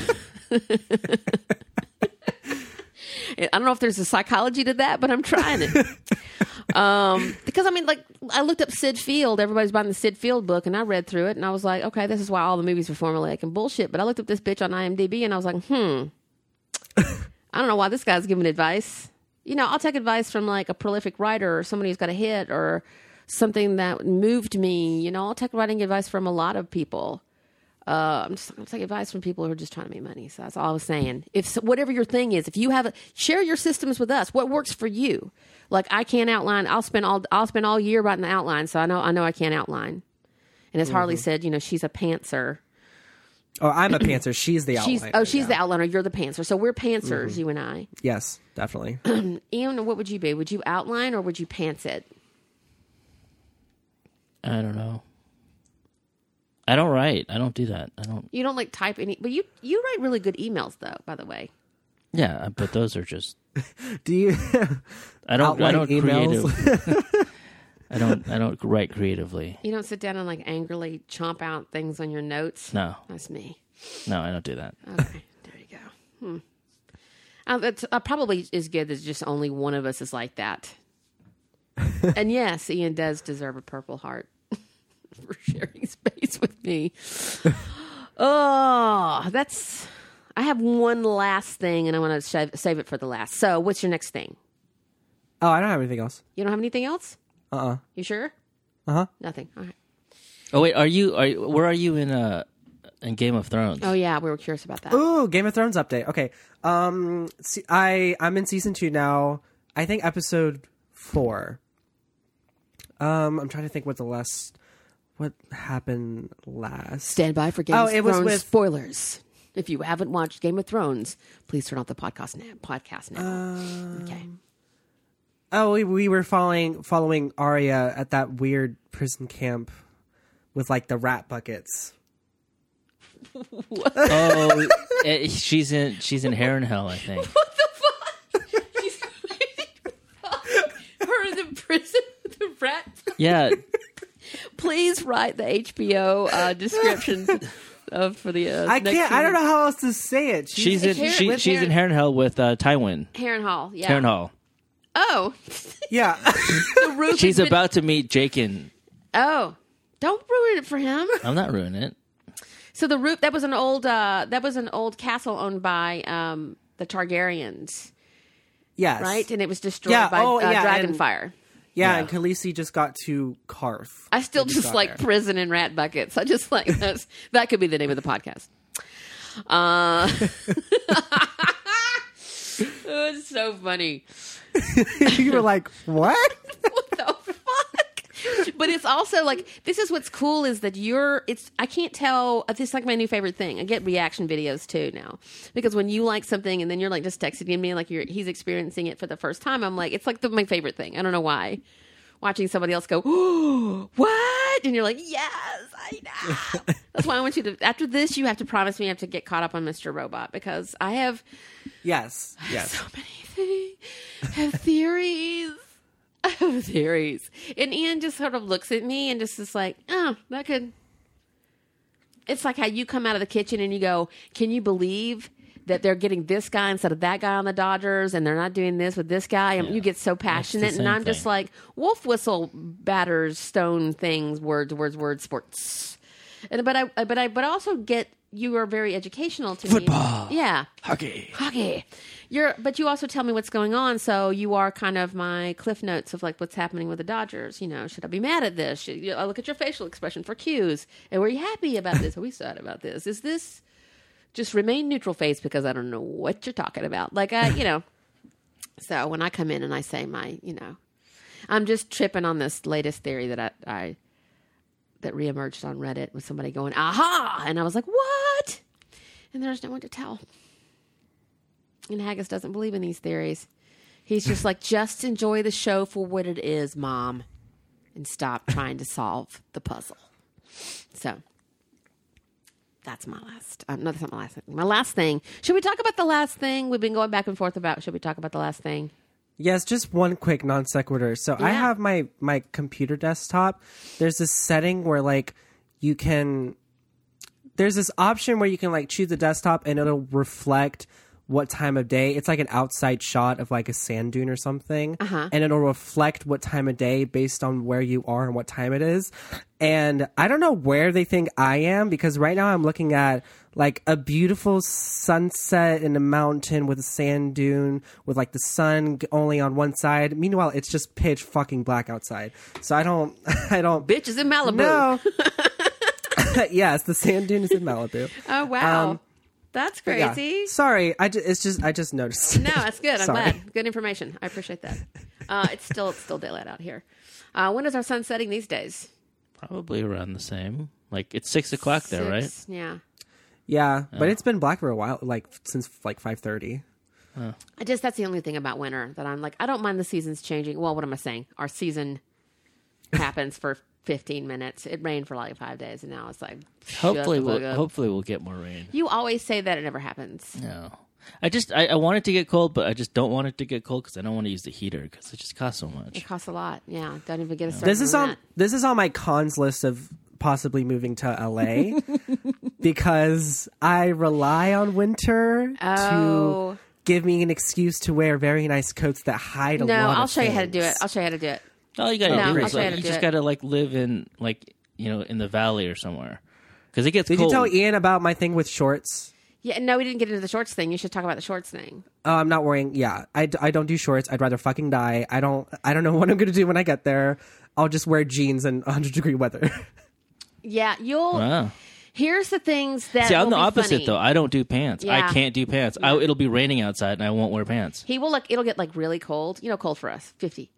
I don't know if there's a psychology to that, but I'm trying it. <laughs> Um, because I mean, like I looked up Syd Field. Everybody's buying the Syd Field book, and I read through it, and I was like, okay, this is why all the movies were formulaic and bullshit. But I looked up this bitch on IMDb, and I was like, hmm, <laughs> I don't know why this guy's giving advice. You know, I'll take advice from like a prolific writer or somebody who's got a hit or something that moved me. You know, I'll take writing advice from a lot of people. Uh, I'm just I'm taking advice from people who are just trying to make money. So that's all I was saying. If so- whatever your thing is, if you have a, share your systems with us. What works for you? Like I can't outline. I'll spend all I'll spend all year writing the outline. So I know I know I can't outline. And as Harley said, you know, she's a pantser. oh, I'm a pantser. She's the <clears throat> She's oh, she's yeah. the outliner. You're the pantser. So we're pantsers, you and I. yes, definitely. <clears throat> Ian, what would you be? Would you outline or would you pants it? I don't know. I don't write. I don't do that. I don't. You don't like type any, but you you write really good emails though. By the way, Yeah, but those are just. <laughs> Do you? I don't. I don't emails? creative. <laughs> I don't. I don't write creatively. you don't sit down and like angrily chomp out things on your notes. No, That's me. no, I don't do that. Okay, there you go. Hmm. Uh, that's uh, probably is good That just only one of us is like that. <laughs> and yes, Ian does deserve a Purple Heart <laughs> for sharing space with me. oh, <laughs> that's. I have one last thing, and I want to save, save it for the last. So, what's your next thing? Oh, I don't have anything else. You don't have anything else? Uh uh You sure? Uh huh. Nothing. All right. Oh wait, are you? Are you, where are you in uh in Game of Thrones? Oh yeah, we were curious about that. Ooh, Game of Thrones update. Okay. Um see, I I'm in season 2 now. I think episode 4. Um I'm trying to think what the last what happened last. Stand by for Game of Thrones. Oh, of it was with- spoilers. If you haven't watched Game of Thrones, please turn off the podcast now. Podcast now. Um, okay. Oh, we, we were following following Arya at that weird prison camp with like the rat buckets. Oh, eh, she's in she's in Harrenhal, I think. <laughs> What the fuck? She's her in the prison with the rat. Yeah, Please write the HBO uh, description <laughs> of for the. Uh, I next can't. I don't know how else to say it. she's in Heron- she, with she's in Heron- Harrenhal with uh, Tywin. Harrenhal. Yeah. Harrenhal. Oh, <laughs> yeah. <laughs> the roof. She's has been- about to meet Jaqen. Oh, don't ruin it for him. I'm not ruining it. So the roof that was an old uh, that was an old castle owned by um, the Targaryens, yes. right? And it was destroyed Yeah, by oh, uh, yeah, Dragonfire. Yeah, Yeah. and Khaleesi just got to Qarth. I still just like there. prison and rat buckets. I just like that's, that could be the name of the podcast. Uh, <laughs> it's so funny. <laughs> you were like, what? <laughs> What the fuck? <laughs> But it's also like this is what's cool is that you're. It's I can't tell. Is like my new favorite thing. I get reaction videos too now because when you like something and then you're like just texting me like you're he's experiencing it for the first time. I'm like it's like the, my favorite thing. I don't know why. Watching somebody else go, oh, <gasps> what? And you're like, yes, I know. <laughs> That's why I want you to. After this, you have to promise me you have to get caught up on Mr. Robot because I have Yes. <sighs> Yes. so many things. have theories. <laughs> I have theories. And Ian just sort of looks at me and just is like, oh, that could. It's like how you come out of the kitchen and you go, can you believe that they're getting this guy instead of that guy on the Dodgers and they're not doing this with this guy? And you get so passionate. And I'm just like, wolf whistle batters, stone things, words, words, words, sports. And, but I, but I, but I also get you are very educational to Football. me. Yeah Hockey. hockey. You're, but you also tell me what's going on, so you are kind of my cliff notes of like what's happening with the Dodgers. You know, should I be mad at this? Should, you know, I look at your facial expression for cues. And were you happy about this? Are we sad about this? Is this just remain neutral face because I don't know what you're talking about? Like I, you know. <laughs> So when I come in and I say my, you know, I'm just tripping on this latest theory that I, I that reemerged on Reddit with somebody going, "Aha!" and I was like, "What?" And there's no one to tell. And Haggis doesn't believe in these theories. He's just like, <laughs> just enjoy the show for what it is, mom, and stop trying to solve the puzzle. So that's my last. Um, no, that's not my last thing. My last thing. Should we talk about the last thing? We've been going back and forth about. Should we talk about the last thing? Yes, just one quick non sequitur. So I have my my computer desktop. There's this setting where like you can there's this option where you can like choose the desktop and it'll reflect what time of day. It's like an outside shot of like a sand dune or something. Uh-huh. And it'll reflect what time of day based on where you are and what time it is. And I don't know where they think I am because right now I'm looking at like a beautiful sunset in a mountain with a sand dune with like the sun only on one side. Meanwhile, it's just pitch fucking black outside. So I don't, <laughs> I don't. Bitches in Malibu. No. <laughs> <laughs> yes, the sand dune is in Malibu. Oh wow, Um, that's Yeah. crazy. Sorry, I just, it's just I just noticed. No, that's good. I'm glad. Good information. I appreciate that. Uh, it's still it's still daylight out here. Uh, when is our sun setting these days? Probably around the same. Like it's six o'clock there, right? Six? Yeah. Yeah, but it's been black for a while, like since like five thirty. I just that's the only thing about winter that I'm like I don't mind the seasons changing. Well, what am I saying? Our season <laughs> happens for 15 minutes. It rained for like five days, and now it's like Hopefully, we'll up. hopefully we'll get more rain. You always say that it never happens. No, I just I, I want it to get cold, but I just don't want it to get cold because I don't want to use the heater because it just costs so much. It costs a lot. Yeah, don't even get us started. This is on that. this is on my cons list of possibly moving to LA <laughs> because I rely on winter Oh. to give me an excuse to wear very nice coats that hide a No, lot. No, I'll of show you how to do it. I'll show you how to do it. All you gotta No, do I'll is show you how like, to you just it. gotta like live in like you know in the valley or somewhere because it gets Did cold. you tell Ian about my thing with shorts? Yeah, no, we didn't get into the shorts thing. You should talk about the shorts thing. Oh, I'm not wearing. Yeah, I, I don't do shorts. I'd rather fucking die. I don't I don't know <laughs> what I'm gonna do when I get there. I'll just wear jeans in 100 <laughs> degree weather. Yeah, you'll. Wow. Here's the things that. See, I'm the opposite funny. though. I don't do pants. Yeah. I can't do pants. I, it'll be raining outside and I won't wear pants. He will look. It'll get like really cold. You know, cold for us, fifty,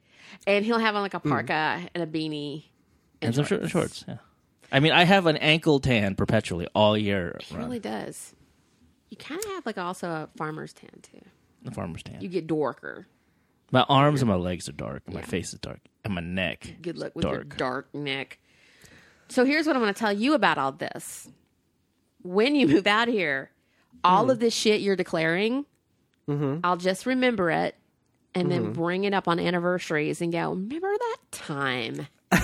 and he'll have on like a Hmm. parka and a beanie And some short shorts. Yeah. I mean, I have an ankle tan perpetually all year. It round. really does. You kind of have like also a farmer's tan too. The farmer's tan. You get darker. My arms and my legs are dark. And My face is dark. And my neck. Good luck with your dark. dark neck. So here's what I'm going to tell you about all this. When you <laughs> move out here, all Hmm. of this shit you're declaring, Mm-hmm. I'll just remember it and then bring it up on anniversaries and go, remember that time <laughs>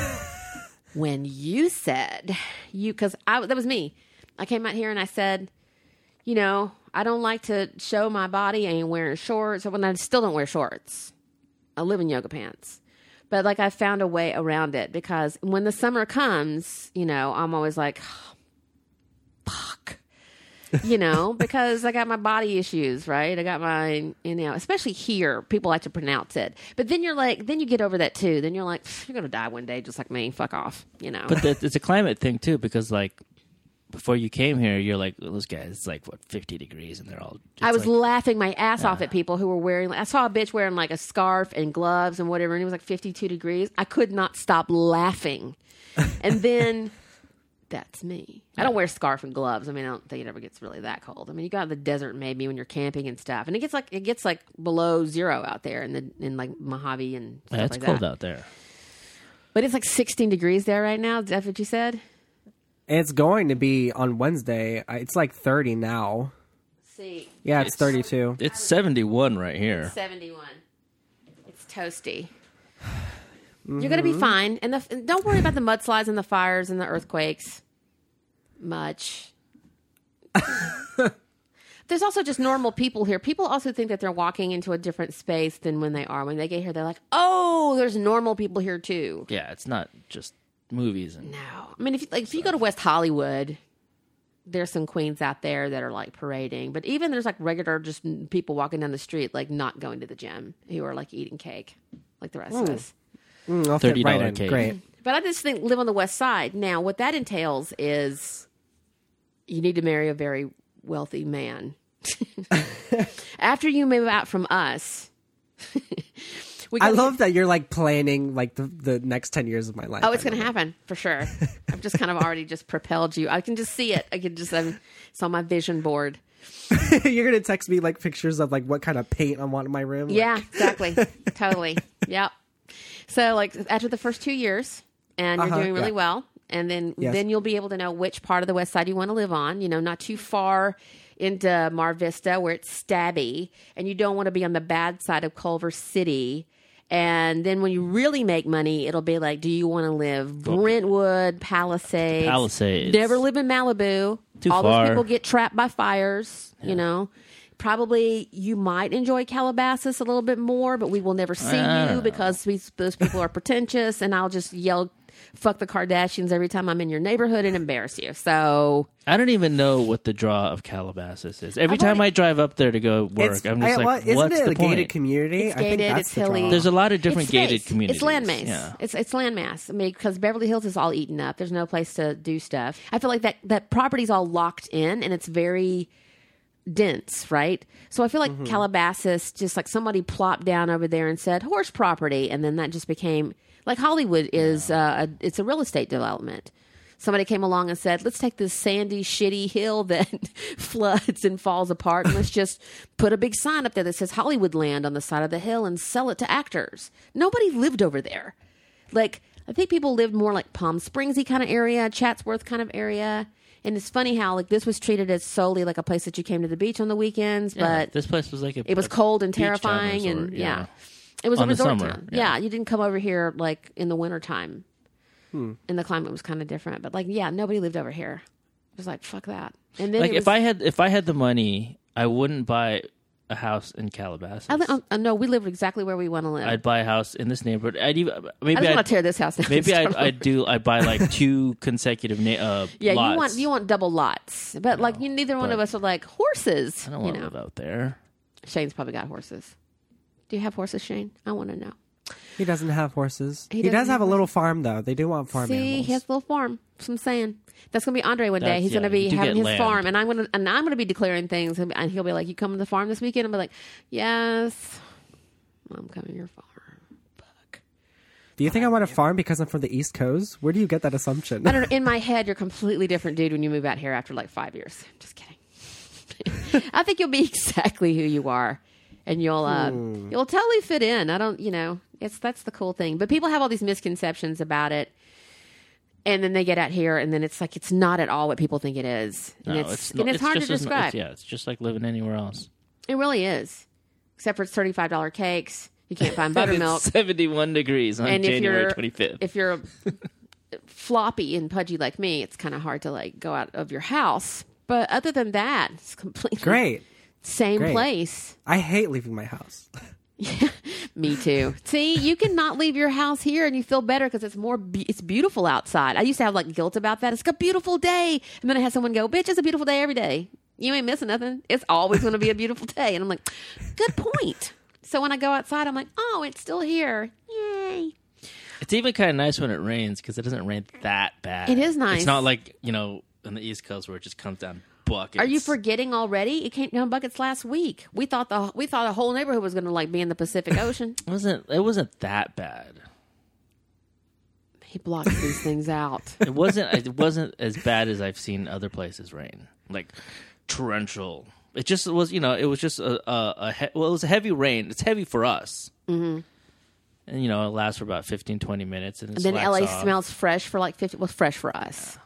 when you said you, because I that was me. I came out here and I said, you know, I don't like to show my body. I ain't wearing shorts. When I still don't wear shorts. I live in yoga pants. But like I found a way around it because when the summer comes, you know, I'm always like, <sighs> fuck. You know, <laughs> because I got my body issues, right? I got my, you know, especially here, people like to pronounce it. But then you're like, then you get over that too. Then you're like, you're going to die one day just like me. Fuck off, you know. But the, it's a climate thing too, because like before you came here, you're like those guys. It's like what 50 degrees, and they're all. I was like- laughing my ass off at people who were wearing. I saw a bitch wearing like a scarf and gloves and whatever, and it was like 52 degrees. I could not stop laughing. <laughs> And then that's me. I don't wear scarf and gloves. I mean, I don't think it ever gets really that cold. I mean, you go out in the desert maybe when you're camping and stuff, and it gets like it gets like below zero out there in the in like Mojave and stuff Yeah, it's like cold that. out there. But it's like 16 degrees there right now. Is that what you said? It's going to be on Wednesday. It's like 30 now. See, Yeah, it's, 32. It's 71 right here. 71. It's toasty. You're going to be mm-hmm. fine. And, the, and don't worry about the mudslides and the fires and the earthquakes much. <laughs> There's also just normal people here. People also think that they're walking into a different space than when they are. When they get here, they're like, oh, there's normal people here too. Yeah, it's not just movies and No. I mean, if you, like, if you go to West Hollywood, there's some queens out there that are like parading. But even there's like regular just people walking down the street, like not going to the gym, who are like eating cake, like the rest of us. Mm, I'll $30 right cake. Great. But I just think live on the west side. Now, what that entails is you need to marry a very wealthy man. <laughs> <laughs> After you move out from us, <laughs> we I love that you're like planning like the, the next 10 years of my life. Oh, it's going to happen for sure. I've just kind of already just propelled you. I can just see it. I can just um, it's on my vision board. <laughs> you're going to text me like pictures of like what kind of paint I want in my room. Like, Yeah, exactly. totally. Yep. So like after the first two years, and you're Uh-huh, doing really yeah. well, and then Yes. then you'll be able to know which part of the west side you want to live on. You know, not too far into Mar Vista where it's stabby, and you don't want to be on the bad side of Culver City. And then when you really make money, it'll be like, do you want to live Brentwood, Palisades? Palisades. Never live in Malibu. Too All far. those people get trapped by fires. You know, probably you might enjoy Calabasas a little bit more, but we will never see you don't because we, those people are pretentious, and I'll just yell "fuck the Kardashians" every time I'm in your neighborhood and embarrass you. So I don't even know what the draw of Calabasas is. Every I've time already- I drive up there to go work, I'm just I- like, well, isn't what's it the a point? gated community? It's I think gated, that's it's the draw. hilly. There's a lot of different it's gated communities. It's landmass. Yeah. It's it's landmass. I mean, because Beverly Hills is all eaten up. There's no place to do stuff. I feel like that that property's all locked in, and it's very dense, right? So I feel like mm-hmm. Calabasas, just like somebody plopped down over there and said horse property, and then that just became like Hollywood is. Uh, a, it's a real estate development. Somebody came along and said, "Let's take this sandy, shitty hill <laughs> that <laughs> floods and falls apart, and let's just put a big sign up there that says Hollywood Land on the side of the hill and sell it to actors." Nobody lived over there. Like I think people lived more like Palm Springsy kind of area, Chatsworth kind of area. And it's funny how like this was treated as solely like a place that you came to the beach on the weekends, Yeah, but this place was like a, it was cold and terrifying and resort, yeah. It was On a the resort summer, town. yeah. Yeah. you didn't come over here like in the wintertime. Hmm. And the climate was kind of different, but like yeah, nobody lived over here. It was like fuck that. And then Like it if I had if I had the money, I wouldn't buy a house in Calabasas. I, li- uh, no, we live exactly where we want to live. I'd buy a house in this neighborhood. I'd even I maybe I'd, want to tear this house down. maybe and I'd, start <laughs> I'd do I'd buy like <laughs> two consecutive na- uh, Yeah, lots. you want you want double lots, but like you, neither one but- of us are like horses. I don't you want to know, live out there. Shane's probably got horses. Do you have horses, Shane? I want to know. He doesn't have horses. He He, doesn't have have a little farm though. They do want farm See, animals. he has a little farm. That's what I'm saying. That's gonna be Andre one day. That's- He's yeah, gonna be having his land. farm, and I'm gonna and I'm gonna be declaring things, and and he'll be like, "You come to the farm this weekend?" I'm be like, "Yes, I'm coming to your farm." Fuck. do you think I want a farm because I'm from the East Coast? Where do you get that assumption? I don't know. <laughs> In my head, you're a completely different dude when you move out here after like five years. I'm just kidding. <laughs> I think you'll be <laughs> exactly who you are, and you'll uh, you'll totally fit in. I don't, you know, it's that's the cool thing. But people have all these misconceptions about it, and then they get out here, and then it's like it's not at all what people think it is, and No, it's, not- and it's, hard to just as- describe. it's- yeah, it's just like living anywhere else. It really is, except for it's thirty five dollar cakes. You can't find <laughs> buttermilk. It's 71 degrees on and January you're 25th. if you're <laughs> floppy and pudgy like me, it's kind of hard to like go out of your house. But other than that, it's completely Great. Same Great. place. I hate leaving my house. Yeah, <laughs> <laughs> Me too. See, you can not leave your house here and you feel better because it's more be- it's beautiful outside. I used to have like guilt about that. It's a beautiful day, and then I had someone go, "Bitch, it's a beautiful day every day. You ain't missing nothing. It's always going to be a beautiful day." And I'm like, "Good point." So when I go outside, I'm like, "Oh, it's still here. Yay!" It's even kind of nice when it rains because it doesn't rain that bad. It is nice. It's not like you know on the East Coast where it just comes down buckets. Are you forgetting already? It came down buckets last week. We thought the we thought the whole neighborhood was going to like be in the Pacific <laughs> Ocean. It wasn't it wasn't that bad. he blocks these things out. It wasn't it wasn't as bad as I've seen other places rain like torrential. It just was you know it was just a a, a he- well it was a heavy rain. It's heavy for us. Mm-hmm. And you know it lasts for about 15, 20 minutes and, it And then slacks LA off. smells fresh for like fifty. Well, fresh for us.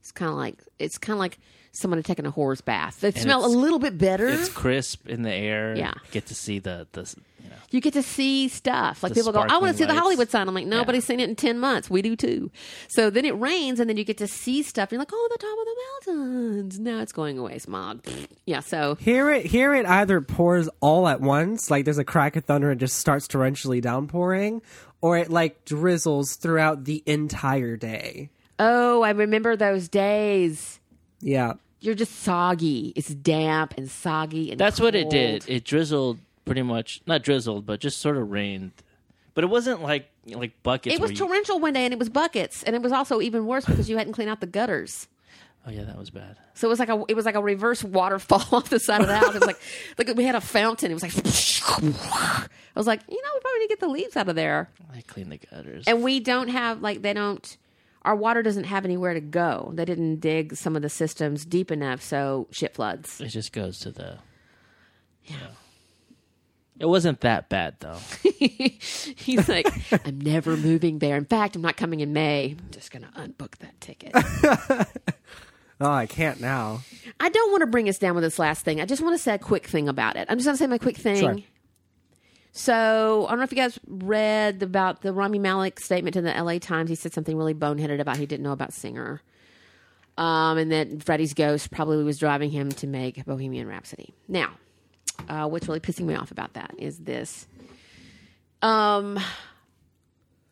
It's kind of like it's kind of like someone taking a horse bath. They smell a little bit better. It's crisp in the air. Yeah. get to see the the you know you get to see stuff. Like people go, I want to sparkling see the. Hollywood sign. I'm like, nobody's seen it in 10 months. We do too. So then it rains and then you get to see stuff. You're like, oh, the top of the mountains. Now it's going away, smog. Yeah, so Here it here it either pours all at once, like there's a crack of thunder and just starts torrentially downpouring, or it like drizzles throughout the entire day. Oh, I remember those days. Yeah. You're just soggy. It's damp and soggy and That's what it cold. did. It drizzled pretty much, not drizzled, but just sort of rained. But it wasn't like like buckets. It was where you- torrential one day and it was buckets and it was also even worse because you hadn't cleaned out the gutters. Oh yeah, that was bad. So it was like a it was like a reverse waterfall <laughs> off the side of the house. It was like like we had a fountain. It was like I was like, you know, we probably need to get the leaves out of there. I clean the gutters. And we don't have like they don't our water doesn't have anywhere to go. They didn't dig some of the systems deep enough so shit floods. it just goes to the. Yeah. It wasn't that bad though. <laughs> He's like, <laughs> I'm never moving there. In fact, I'm not coming in May. I'm just going to unbook that ticket. <laughs> Oh, I can't now. I don't want to bring us down with this last thing. I just want to say a quick thing about it. I'm just going to say my quick thing. Sure. So I don't know if you guys read about the Rami Malek statement to the LA Times. He said something really boneheaded about he didn't know about Singer. Um, and that Freddie's ghost probably was driving him to make Bohemian Rhapsody. Now, uh, what's really pissing me off about that is this. Um,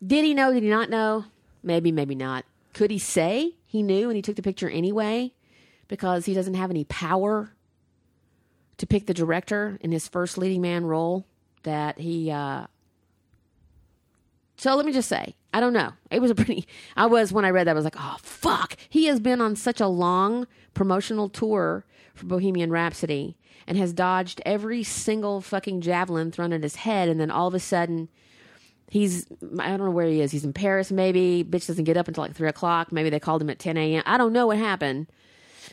did he know? Did he not know? Maybe, maybe not. Could he say he knew and he took the picture anyway because he doesn't have any power to pick the director in his first leading man role? That he. Uh... So let me just say, I don't know. It was a pretty. I was when I read that. I was like, oh fuck. He has been on such a long promotional tour for Bohemian Rhapsody and has dodged every single fucking javelin thrown at his head, and then all of a sudden he's I don't know where he is. He's in Paris, maybe. Bitch doesn't get up until like three o'clock. Maybe they called him at ten a.m. I don't know what happened,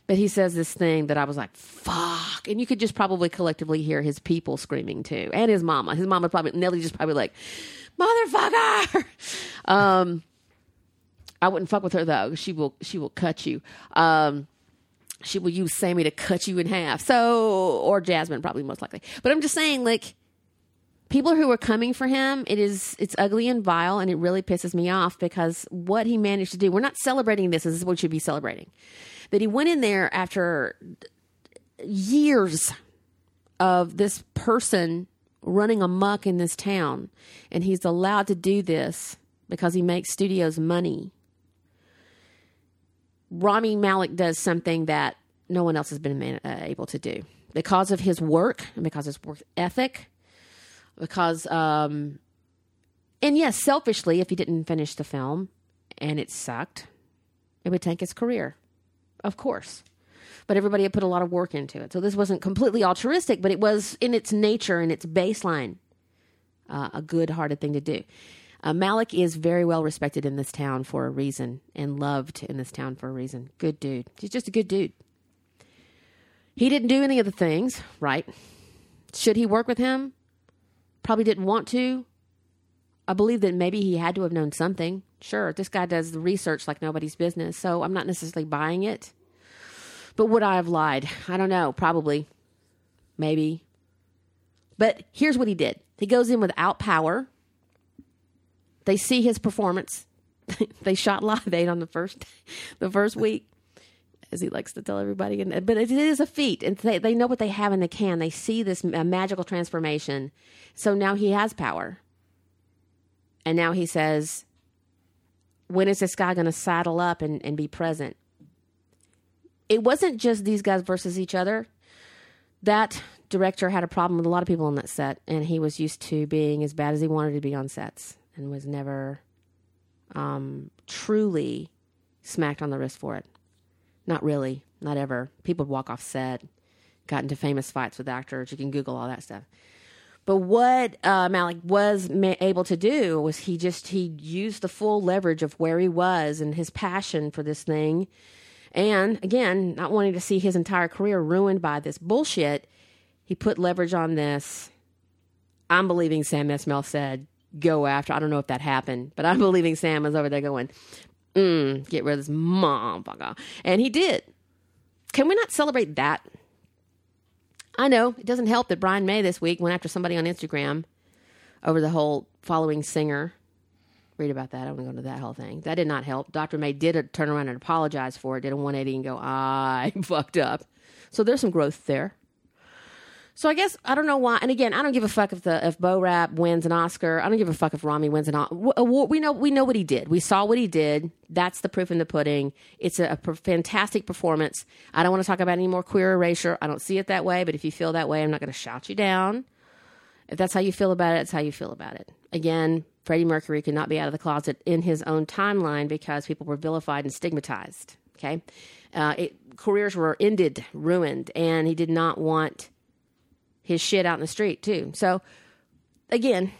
but he says this thing that I was like, "Fuck!" And you could just probably collectively hear his people screaming too, and his mama. His mama probably Nelly just probably like, "Motherfucker!" <laughs> um, I wouldn't fuck with her though. She will she will cut you. Um, she will use Sami to cut you in half. So, or Jasmine probably most likely. But I'm just saying, like people who are coming for him it is it's ugly and vile and it really pisses me off because what he managed to do we're not celebrating this this is what we should be celebrating that he went in there after years of this person running amok in this town. And he's allowed to do this because he makes studios money. Rami Malek does something that no one else has been uh, able to do. Because of his work and because his work ethic because um and yes selfishly if he didn't finish the film and it sucked it would tank his career of course but everybody had put a lot of work into it so this wasn't completely altruistic but it was in its nature and its baseline uh, a good hearted thing to do uh, Malek is very well respected in this town for a reason and loved in this town for a reason good dude he's just a good dude he didn't do any of the things right Should he work with him? Probably didn't want to. I believe that maybe he had to have known something. Sure, this guy does the research like nobody's business, so I'm not necessarily buying it. But would I have lied? I don't know. Probably. Maybe. But here's what he did he goes in without power. They see his performance. <laughs> they shot Live Aid on the first <laughs> the first week, as he likes to tell everybody. And but it is a feat, and they they know what they have in the can. They see this magical transformation. So now he has power. And now he says, when is this guy going to saddle up and, and be present? It wasn't just these guys versus each other. That director had a problem with a lot of people on that set, and he was used to being as bad as he wanted to be on sets and was never um, truly smacked on the wrist for it. Not really, not ever. People would walk off set, got into famous fights with actors. You can Google all that stuff. But what uh, Malek was ma- able to do was he just he used the full leverage of where he was and his passion for this thing, and again, not wanting to see his entire career ruined by this bullshit. He put leverage on this. I'm believing Sam Esmail said go after. I don't know if that happened, but I'm <laughs> believing Sam was over there going, mm, get rid of this motherfucker, and he did. Can we not celebrate that? I know it doesn't help that Brian May this week went after somebody on Instagram over the whole following singer. Read about that. I don't want to go into that whole thing. That did not help. Dr. May did a, turn around and apologize for it, did a 180 and go, I <laughs> fucked up. So there's some growth there. So I guess I don't know why. And again, I don't give a fuck if the if Bo Rap wins an Oscar. I don't give a fuck if Rami wins an award. Uh, we know we know what he did. We saw what he did. That's the proof in the pudding. It's a, a fantastic performance. I don't want to talk about any more queer erasure. I don't see it that way. But if you feel that way, I'm not going to shout you down. If that's how you feel about it, it's how you feel about it. Again, Freddie Mercury could not be out of the closet in his own timeline because people were vilified and stigmatized. Okay, uh, it, careers were ended, ruined, and he did not want his shit out in the street too. So again,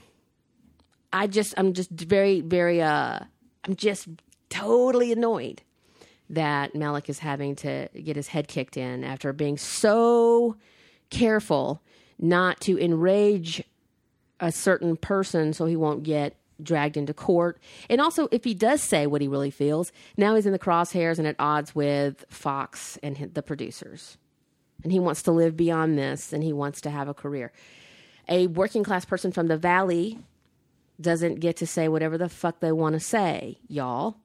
I just I'm just very very uh I'm just totally annoyed that Malek is having to get his head kicked in after being so careful not to enrage a certain person so he won't get dragged into court. And also, if he does say what he really feels, now he's in the crosshairs and at odds with Fox and the producers and he wants to live beyond this and he wants to have a career. A working class person from the valley doesn't get to say whatever the fuck they want to say, y'all.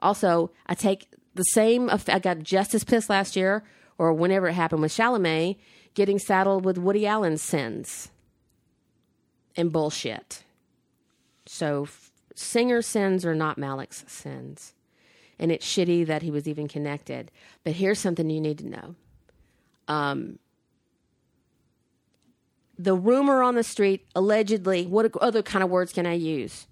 Also, I take the same, I got just as pissed last year or whenever it happened with Chalamet getting saddled with Woody Allen's sins and bullshit. So, singer sins are not Malek's sins. And it's shitty that he was even connected. But here's something you need to know um, the rumor on the street, allegedly, what other kind of words can I use?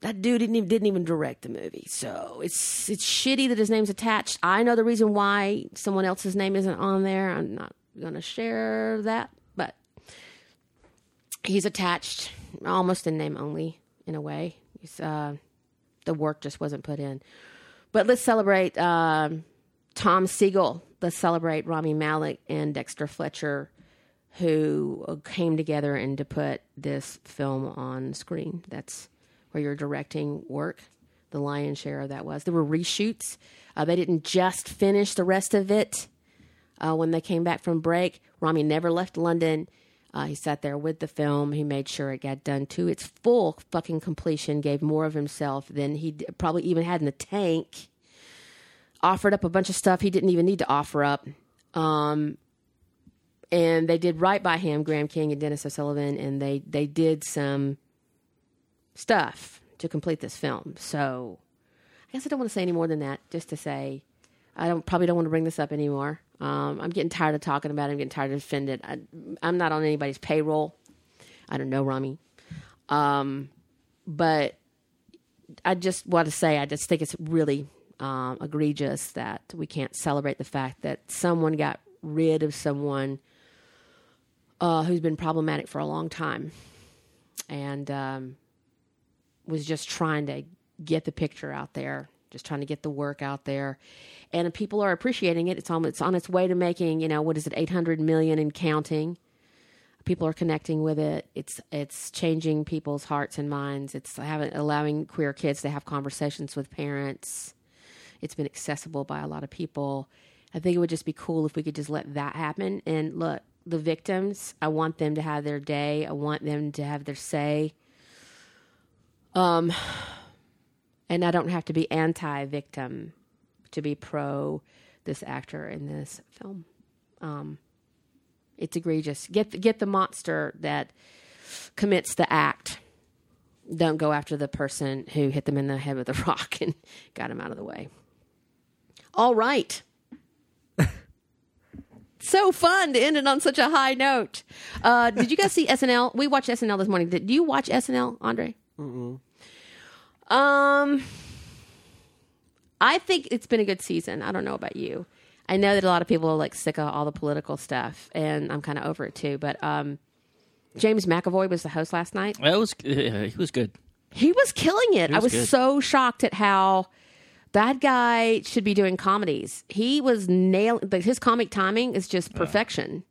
That dude didn't even, didn't even direct the movie, so it's it's shitty that his name's attached. I know the reason why someone else's name isn't on there. I'm not to share that, he's attached almost in name only in a way. Uh, the work just wasn't put in. But let's celebrate uh, Tom Sigel, let's celebrate Rami Malek and Dexter Fletcher, who came together and to put this film on screen. That's where your directing work. The lion's share of that was. There were reshoots. Uh, they didn't just finish the rest of it uh, when they came back from break. Rami never left London. Uh, he sat there with the film. He made sure it got done to its full fucking completion. Gave more of himself than he probably even had in the tank offered up a bunch of stuff he didn't even need to offer up. Um, and they did right by him, Graham King and Denis O'Sullivan, and they they did some stuff to complete this film. So I guess I don't want to say any more than that. Just to say, I don't probably don't want to bring this up anymore. Um, I'm getting tired of talking about it. I'm getting tired of defending it. I, am not on anybody's payroll. I don't know Rami, um, but I just want to say I just think it's really um, egregious that we can't celebrate the fact that someone got rid of someone uh, who's been problematic for a long time and um, was just trying to get the picture out there, just trying to get the work out there. And people are appreciating it. It's on, it's on its way to making, you know, what is it, 800 million and counting. people are connecting with it. It's it's changing people's hearts and minds. It's having allowing queer kids to have conversations with parents. It's been accessible by a lot of people. I think it would just be cool if we could just let that happen. And look, the victims, I want them to have their day. I want them to have their say. Um, and I don't have to be anti-victim to be pro this actor in this film. Um, it's egregious. Get the, get the monster that commits the act. Don't go after the person who hit them in the head with a <laughs> rock and got him out of the way. All right. <laughs> so fun to end it on such a high note. Uh, did you guys see SNL? We watched SNL this morning. Did you watch SNL, Andre? Mm-mm. Um, I think it's been a good season. I don't know about you. I know that a lot of people are like sick of all the political stuff, and I'm kind of over it too. But um, James McAvoy was the host last night. That was uh, he was good. He was killing it. was I was good. so shocked at how that guy should be doing comedies. He was nailing. Like his comic timing is just perfection.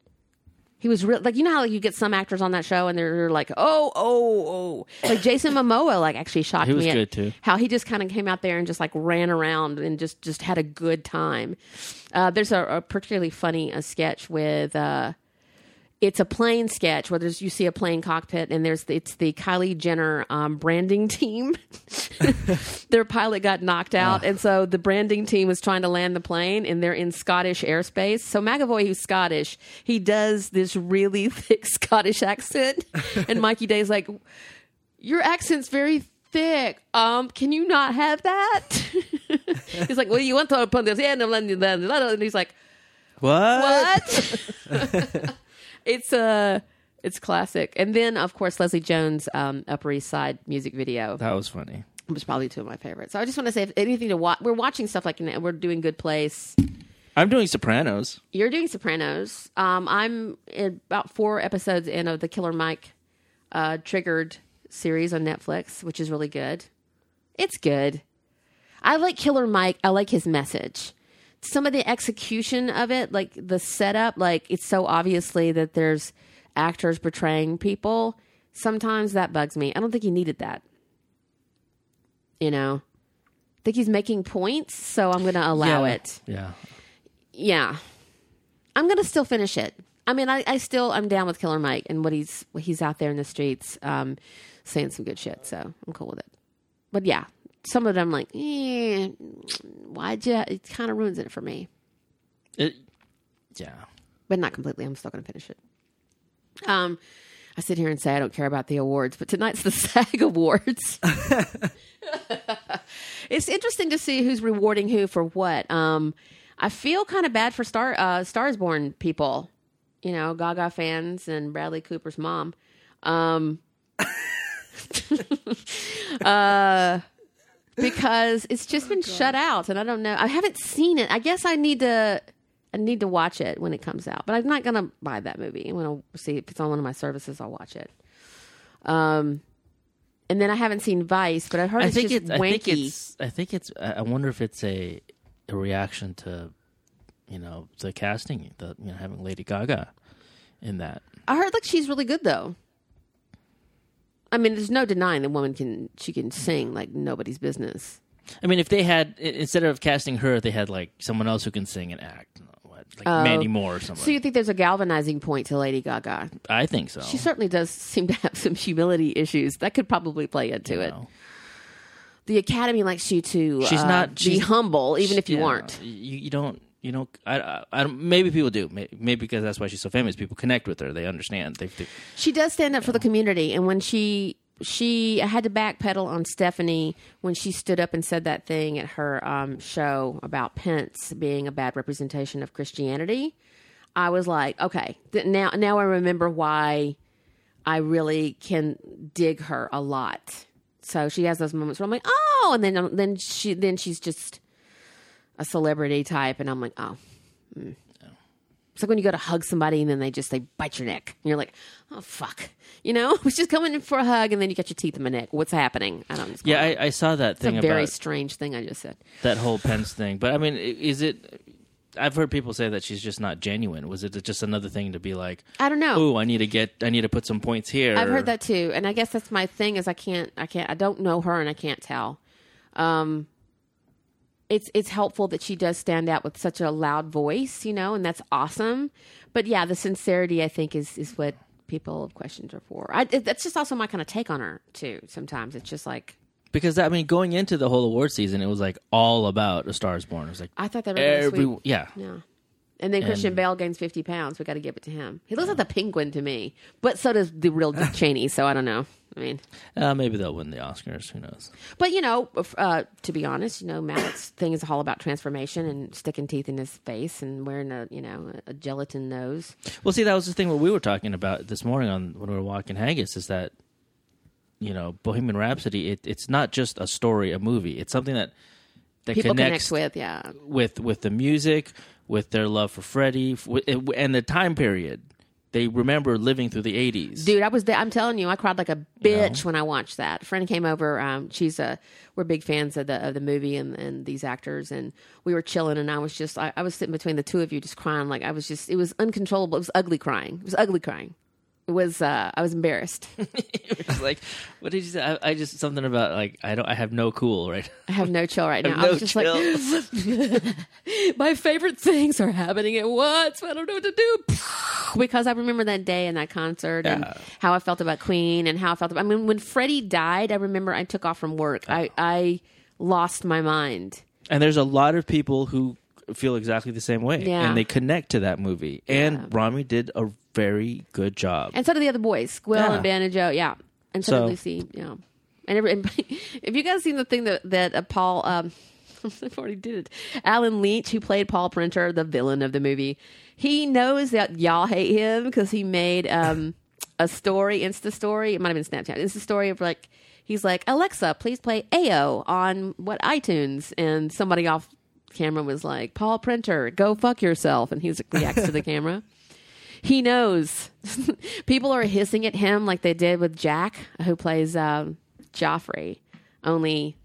He was real, like you know how like, you get some actors on that show and they're like oh oh oh like Jason Momoa like actually shocked He was me at good, too. how he just kind of came out there and just like ran around and just just had a good time. Uh, there's a, a particularly funny uh sketch with uh, it's a plane sketch where there's you see a plane cockpit and there's it's the Kylie Jenner um, branding team. <laughs> Their pilot got knocked out, and so the branding team was trying to land the plane, and they're in Scottish airspace. So McAvoy, who's Scottish, he does this really <laughs> thick Scottish accent, <laughs> and Mikey Day's like, "Your accent's very." Thick. Um, can you not have that? he's like, well, you want to put this in, and he's like, What? what? It's uh it's classic. And then of course Leslie Jones um Upper East Side music video That was funny. It was probably two of my favorites. So I just want to say if anything to watch we're watching stuff like we're doing Good Place. I'm doing Sopranos. You're doing Sopranos. Um I'm in about four episodes in of the Killer Mike uh triggered series on Netflix, which is really good. It's good. I like Killer Mike. I like his message. Some of the execution of it, like the setup, like it's so obviously that there's actors portraying people. Sometimes that bugs me. I don't think he needed that. You know, I think he's making points, so I'm going to allow Yeah. it. Yeah. Yeah, I'm going to still finish it. I mean, I, I still I'm down with Killer Mike and what he's what he's out there in the streets um, saying some good shit. So I'm cool with it. But yeah, some of them like, eh, why'd you? It kind of ruins it for me, It, yeah. but not completely. I'm still going to finish it. Um, I sit here and say I don't care about the awards, but tonight's the <laughs> SAG Awards. <laughs> it's interesting to see who's rewarding who for what. Um, I feel kind of bad for Star uh, Stars Born people, you know, Gaga fans and Bradley Cooper's mom. Um, <laughs> uh, because it's just been shut out, and I don't know. I haven't seen it. I guess I need to. I need to watch it when it comes out, but I'm not gonna buy that movie. I'm gonna see if it's on one of my services. I'll watch it. Um, and then I haven't seen Vice, but I've heard I it's think just it's. I think wanky. it's. I think it's. I I wonder if it's a a reaction to, you know, the casting, the you know having Lady Gaga in that. I heard like she's really good though. I mean, there's no denying the woman can she can sing like nobody's business. I mean, if they had instead of casting her, they had like someone else who can sing and act, what, like Mandy Moore or something. So you think there's a galvanizing point to Lady Gaga? I think so. She certainly does seem to have some humility issues that could probably play into you it. know. The Academy likes you to She's uh, not- be humble, even if you Yeah, aren't. You, you don't. You know, I, I, I maybe people do. May- Maybe because that's why she's so famous. People connect with her. They understand. They, they She does stand up for the community, and when she she I had to backpedal on Stefani when she stood up and said that thing at her um, show about Pence being a bad representation of Christianity. I was like, okay, th- now now I remember why I really can dig her a lot. So she has those moments where I'm like, oh, and then um, then she then she's just a celebrity type, and I'm like, oh. mm. It's like when you go to hug somebody and then they just they bite your neck, and you're like, oh fuck, you know, <laughs> I was just coming in for a hug, and then you got your teeth in my neck. What's happening? I don't. yeah, I, I saw that it's thing a very strange thing I just said. that whole Pence thing. But I mean, is it? I've heard people say that she's just not genuine. Was it just another thing to be like, I don't know. oh, I need to get, I need to put some points here. I've heard that too, and I guess that's my thing. Is I can't, I can't, I don't know her, and I can't tell. Um, it's it's helpful that she does stand out with such a loud voice, you know, and that's awesome. But yeah, the sincerity I think is is what people have questioned her for. I, it, that's just also my kind of take on her too. Sometimes it's just like because I mean, going into the whole award season, it was like all about A Star Is Born. It was like I thought that every yeah. Yeah. And then Christian And- Bale gains fifty pounds. We got to give it to him. He looks like the penguin to me, but so does the real Dick <laughs> Cheney. So I don't know. I mean, Uh, maybe they'll win the Oscars. Who knows? But you know, uh, to be honest, you know, Malek's thing is all about transformation and sticking teeth in his face and wearing a you know a gelatin nose. Well, see, that was the thing what we were talking about this morning on when we were walking Haggis is that you know Bohemian Rhapsody. It, it's not just a story, a movie. It's something that that People connects connect with, yeah, with with the music, with their love for Freddie, and the time period. They remember living through the eighties. dude. I was there. I'm telling you, I cried like a bitch when I watched that. A friend came over. Um, she's a we're big fans of the of the movie and, and these actors, and we were chilling, and I was just I, I was sitting between the two of you, just crying like I was just it was uncontrollable. It was ugly crying. It was ugly crying. Was uh, I was embarrassed. <laughs> It's like, what did you say? I, I just something about like I don't. I have no cool right. I have no chill right <laughs> now. no I was just chill. like, <laughs> my favorite things are happening at once. I don't know what to do because I remember that day and that concert and how I felt about Queen and how I felt. About, I mean, when Freddie died, I remember I took off from work. I I lost my mind. And there's a lot of people who feel exactly the same way, Yeah. and they connect to that movie. And Rami did a very good job. And so did the other boys, Will Yeah. and Joe. Yeah, and so, So- did Lucy. Yeah, and, every, <laughs> and if you guys seen the thing that that uh, Paul, um, <laughs> I've already did it. Allen Leech, who played Paul Prenter, the villain of the movie, he knows that y'all hate him because he made um, <laughs> a story, Insta story. It might have been Snapchat, Insta story of like. He's like, Alexa, please play AO on what iTunes, and somebody off camera was like, Paul Prenter, go fuck yourself, and he's reacts to the camera <laughs> he knows. <laughs> People are hissing at him like they did with Jack, who plays um, Joffrey. Only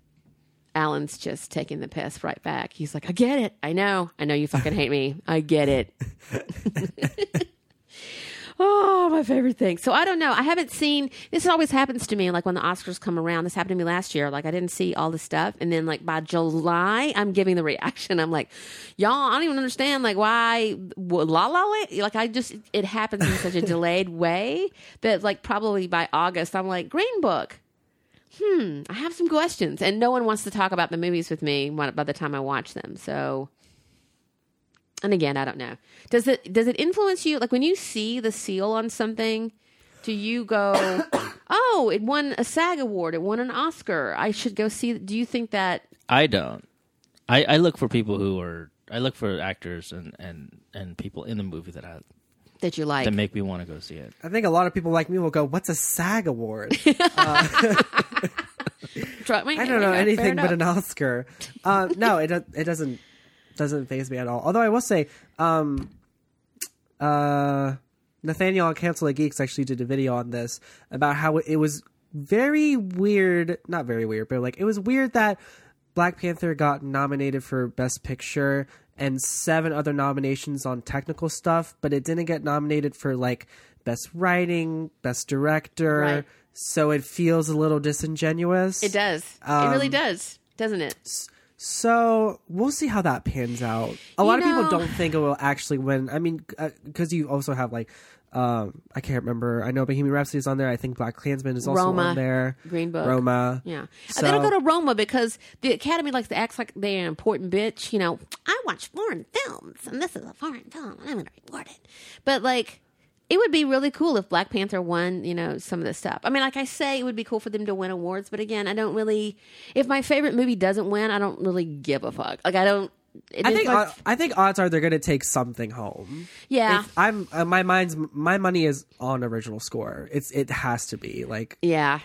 Allen's just taking the piss right back. He's like, I get it. I know. I know you fucking hate me. I get it. <laughs> oh, my favorite thing. So I don't know. I haven't seen this always happens to me like when the Oscars come around. This happened to me last year. Like I didn't see all the stuff and then like by July I'm giving the reaction. <laughs> I'm like, y'all, I don't even understand like why la la Like I just it happens in such a delayed <laughs> way that like probably by August I'm like Green Book. Hmm, I have some questions, and no one wants to talk about the movies with me by the time I watch them. So, and again, I don't know. Does it does it influence you? Like when you see the seal on something, do you go, <coughs> "Oh, it won a SAG award. It won an Oscar. I should go see." Do you think that? I don't. I, I look for people who are. I look for actors and, and, and people in the movie that I, That you like? that make me want to go see it. I think a lot of people like me will go, "What's a SAG award?" <laughs> <laughs> Try- I don't know anything but an Oscar. Uh, no, it it doesn't doesn't phase me at all. Although I will say, um, uh, Nathaniel on Cancel the Geeks actually did a video on this about how it was very weird. Not very weird, but like it was weird that Black Panther got nominated for Best Picture and seven other nominations on technical stuff, but it didn't get nominated for like Best Writing, Best Director. Right. So it feels a little disingenuous. It does. it really Um, does, doesn't it? So we'll see how that pans out. A lot of know- people don't think it will actually win. I mean, because you also have like, um, I can't remember. I know Bohemian Rhapsody is on there. I think BlacKkKlansman is also Roma, on there. Green Book. Roma. Yeah. So- they don't go to Roma because the Academy likes to act like they're an important bitch. You know, I watch foreign films and this is a foreign film and I'm going to report it. But like, it would be really cool if Black Panther won, you know, some of this stuff. I mean, like I say, it would be cool for them to win awards. But again, I don't really, if my favorite movie doesn't win, I don't really give a fuck. Like, I don't. I think like- I think odds are they're going to take something home. yeah. If I'm uh, my mind's my money is on original score. It's it has to be like Yeah.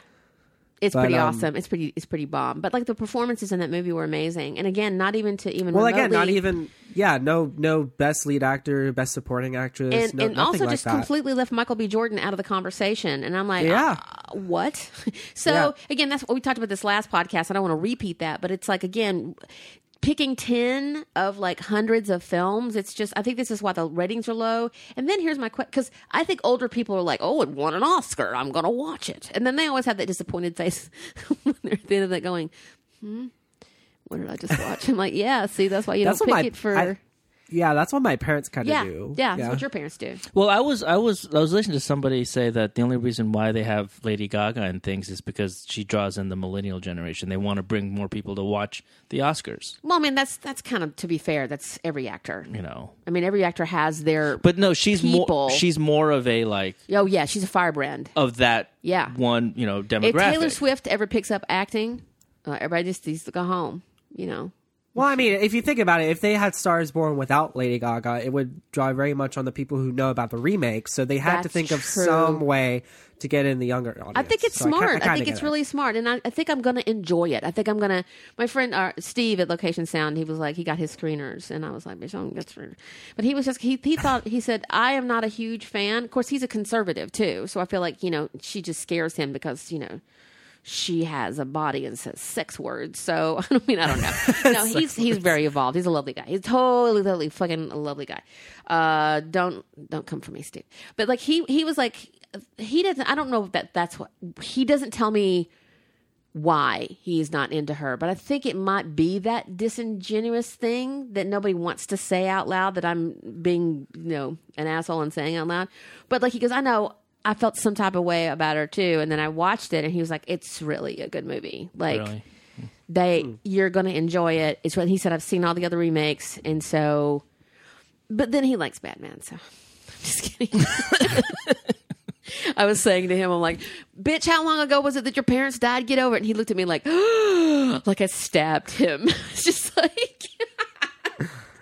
It's But, pretty um, awesome. It's pretty it's pretty bomb. But like the performances in that movie were amazing. And again, not even to even well again not even yeah no no best lead actor best supporting actress and, no, and also like just that. completely left Michael B. Jordan out of the conversation. And I'm like, Yeah. uh, what? <laughs> so Yeah. again, that's what we talked about this last podcast. I don't want to repeat that, but it's like again, picking 10 of like hundreds of films it's just i think this is why the ratings are low. And then here's my question because i think older people are like oh it won an oscar. I'm gonna watch it. And then they always have that disappointed face <laughs> when they're at the end of that going hmm what did i just watch? I'm like yeah see that's why you That's don't pick my- it for I- Yeah, that's what my parents kind of yeah, do. yeah that's what your parents do Well, I was I was I was listening to somebody say that the only reason why they have Lady Gaga and things is because she draws in the millennial generation. They want to bring more people to watch the Oscars. well i mean that's that's kind of to be fair that's every actor You know, i mean every actor has their but no, she's People. more she's more of a like oh yeah she's a firebrand of that Yeah. one you know if demographic. taylor swift ever picks up acting uh, everybody just needs to go home you know Well, I mean, if you think about it, if they had Stars Born without Lady Gaga, it would draw very much on the people who know about the remake. So they had to That's think of true. some way to get in the younger audience. I think it's So smart. I, kinda think get it's it. really smart, and I, I think I'm going to enjoy it. I think I'm going to. My friend uh, Steve at Location Sound, he was like, he got his screeners, and I was like, bitch, I don't get screeners. But he was just he he thought he said I am not a huge fan. Of course, he's a conservative too, so I feel like you know she just scares him because you know. She has a body and says sex words, so <laughs> I don't mean I don't know. <laughs> No, he's he's very evolved. He's a lovely guy. He's totally, totally fucking a lovely guy. Uh, don't don't come for me, Steve. But like he he was like he doesn't. I don't know that that's what he doesn't tell me why he's not into her, but I think it might be that disingenuous thing that nobody wants to say out loud that I'm being, you know, an asshole and saying out loud. But like he goes, I know I felt some type of way about her too, and then I watched it and he was like, It's really a good movie. Like Really? they hmm. you're gonna enjoy it. It's what he said, I've seen all the other remakes, and so but then he likes Batman, so <laughs> I'm just kidding. <laughs> I was saying to him, I'm like, bitch, how long ago was it that your parents died? Get over it. And he looked at me like, <gasps> like I stabbed him. <laughs> It's just like,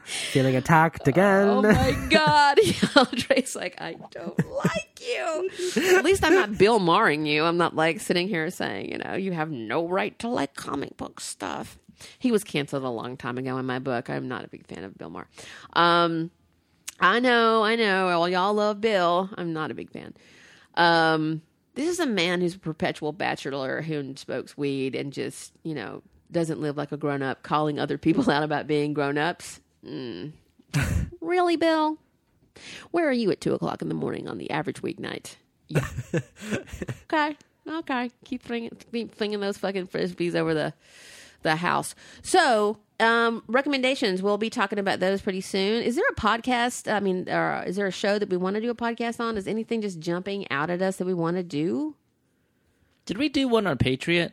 feeling attacked oh again. oh my God. Andre's like, I don't like At least I'm not Bill Marring you. I'm not like sitting here saying, you know, you have no right to like comic book stuff. He was canceled a long time ago in my book. I'm not a big fan of Bill Maher. Um, I know, I know. Well, y'all love Bill. I'm not a big fan. Um, this is a man who's a perpetual bachelor who smokes weed and just, you know, doesn't live like a grown up, calling other people <laughs> out about being grown ups. Mm. <laughs> really, Bill? Where are you at two o'clock in the morning on the average weeknight? Yeah. <laughs> okay. Okay. Keep flinging, keep flinging those fucking frisbees over the the house. So, um, recommendations. We'll be talking about those pretty soon. Is there a podcast? I mean, or is there a show that we want to do a podcast on? Is anything just jumping out at us that we want to do? Did we do one on Patriot?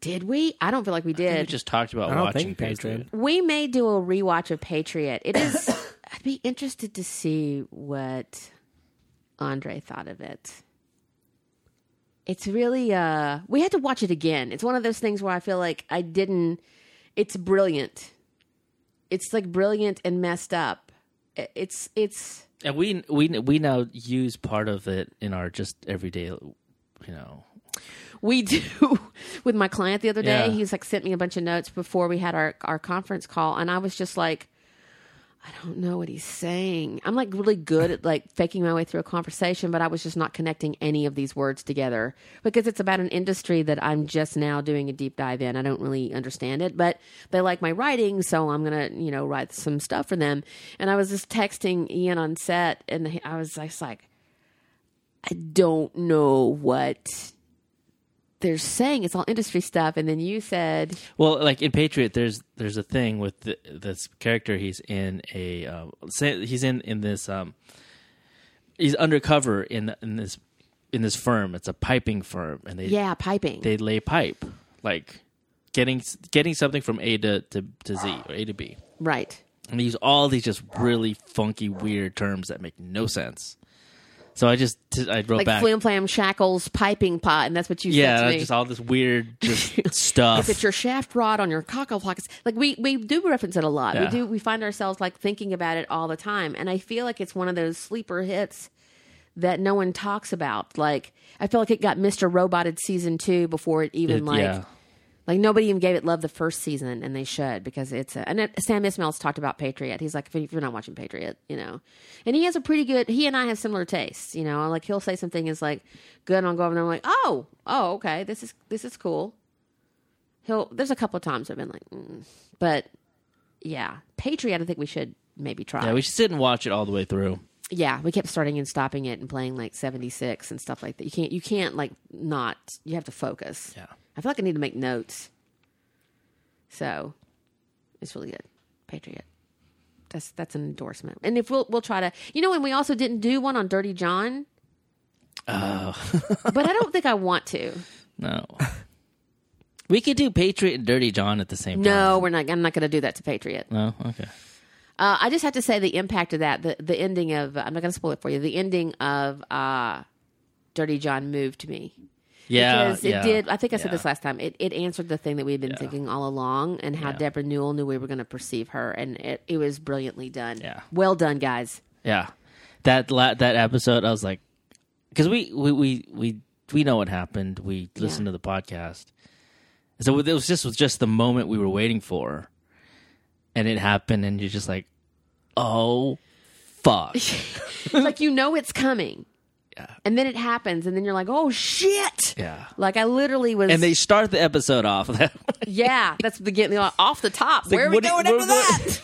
Did we? I don't feel like we I think did. we just talked about I don't watching think you Patriot. did. we may do a rewatch of Patriot. It is. <laughs> Be interested to see what Andre thought of it. It's really. uh We had to watch it again. It's one of those things where I feel like I didn't. It's brilliant. It's like brilliant and messed up. It's it's. And we we we now use part of it in our just everyday, you know. We <laughs> do with my client the other day. Yeah. He's like sent me a bunch of notes before we had our our conference call, and I was just like, I don't know what he's saying. I'm like really good at like faking my way through a conversation, but I was just not connecting any of these words together because it's about an industry that I'm just now doing a deep dive in. I don't really understand it, but they like my writing, so I'm gonna you know write some stuff for them. And I was just texting Ian on set, and I was just like, I don't know what they're saying. It's all industry stuff, and then you said. Well, like in Patriot, there's there's a thing with the, this character. He's in a uh, say he's in in this um he's undercover in in this in this firm. It's a piping firm, and they Yeah, piping. they lay pipe like getting getting something from A to to, to Z or A to B. right. And they use all these just really funky, weird terms that make no sense. So I just I wrote Like back. flim flam shackles piping pot, and that's what you said yeah, to me. just all this weird <laughs> just stuff. if it's your shaft rod on your cockle pockets, like we we do reference it a lot. We do we find ourselves like thinking about it all the time, and I feel like it's one of those sleeper hits that no one talks about. Like I feel like it got Mister Roboted season two before it even It- like yeah. Like nobody even gave it love the first season, and they should because it's a, and it, Sam Esmail's talked about Patriot. He's like, if you're not watching Patriot, you know, and he has a pretty good. He and I have similar tastes, you know. Like he'll say something is like good, and I'll go over there. and I'm like, oh, oh, okay, this is this is cool. he'll. There's a couple of times I've been like, mm. but yeah, Patriot. I think we should maybe try. Yeah, we should sit and watch it all the way through. yeah, we kept starting and stopping it and playing like 76 and stuff like that. You can't. You can't like not. You have to focus. Yeah. I feel like I need to make notes. So, it's really good. Patriot. That's that's an endorsement. And if we'll we'll try to, you know, and we also didn't do one on Dirty John. Oh but I don't think I want to. no. We could do Patriot and Dirty John at the same time. No, we're not. I'm not going to do that to Patriot. No. Okay. Uh, I just have to say the impact of that. The the ending of I'm not going to spoil it for you. The ending of uh, Dirty John moved me. Yeah. because it yeah, did. I think I said yeah. this last time. It it answered the thing that we had been Yeah. thinking all along, and how. Debra Newell knew we were going to perceive her, and it, it was brilliantly done. Yeah. well done, guys. Yeah, that la- that episode, I was like, because we, we we we we know what happened. We listened to the podcast, so it was just was just the moment we were waiting for, and it happened, and you're just like, oh, fuck, <laughs> like you know it's coming, yeah, and then it happens, and then you're like, oh shit! yeah. Like I literally was. And they start the episode off that way. <laughs> yeah, that's the beginning off the top. Where are we going where- after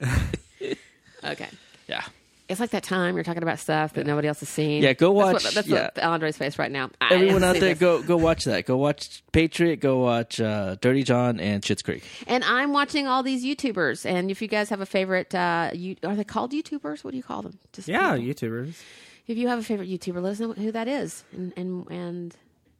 that? <laughs> okay. Yeah, It's like that time you're talking about stuff that nobody else has seen. Yeah, go That's watch- what- That's, yeah. what Andre's face right now. I everyone out there, this. go go watch that. Go watch Patriot. Go watch uh, Dirty John and Schitt's Creek. And I'm watching all these YouTubers. And if you guys have a favorite, uh, you are they called YouTubers? What do you call them? Just Yeah, people. YouTubers. If you have a favorite YouTuber, let us know who that is. And and and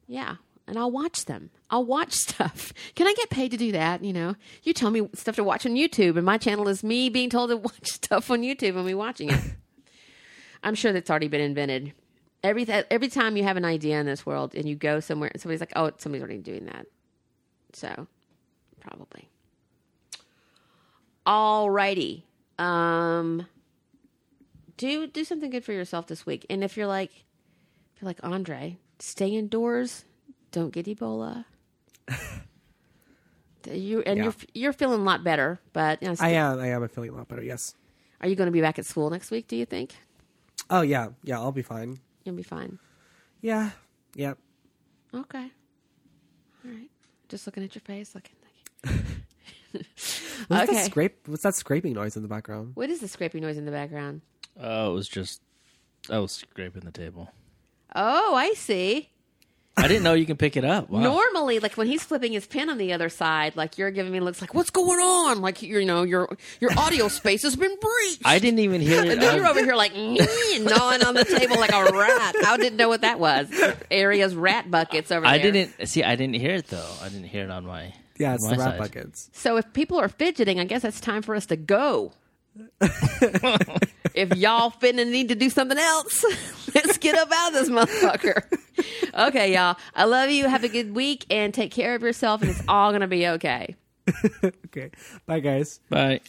yeah, and I'll watch them. I'll watch <laughs> stuff. Can I get paid to do that? You know, you tell me stuff to watch on YouTube, and my channel is me being told to <laughs> watch stuff on YouTube and me watching it. <laughs> I'm sure that's already been invented. Every th- every time you have an idea in this world and you go somewhere and somebody's like, "Oh, somebody's already doing that," so probably. Alrighty. Um, do do something good for yourself this week. And if you're like, if you're like Andre, stay indoors. Don't get Ebola. <laughs> you and Yeah. you're you're feeling a lot better, but you know, I am. I am feeling a lot better. Yes. are you going to be back at school next week? Do you think Oh yeah, yeah. I'll be fine. you'll be fine? Yeah. Yep. Okay. All right. Just looking at your face, looking. looking. <laughs> <laughs> What's Okay. that scrape? What's that scraping noise in the background? What is the scraping noise in the background? Oh, it was just I was scraping the table. Oh, I see. I didn't know you can pick it up. Wow. Normally, like when he's flipping his pen on the other side, like you're giving me looks like, "What's going on?" Like you know, your your audio space has been breached. I didn't even hear <laughs> it. and then I- you're um, over here like gnawing on the table like a rat. I didn't know what that was. Area's rat buckets over I there. I didn't see. I didn't hear it though. I didn't hear it on my. Yeah, it's on the my rat side. buckets. So if people are fidgeting, I guess it's time for us to go. <laughs> if y'all finna need to do something else, <laughs> let's get up out of this motherfucker. <laughs> okay, y'all. I love you. Have a good week and take care of yourself, and it's all gonna be okay. Okay. Bye, guys. Bye.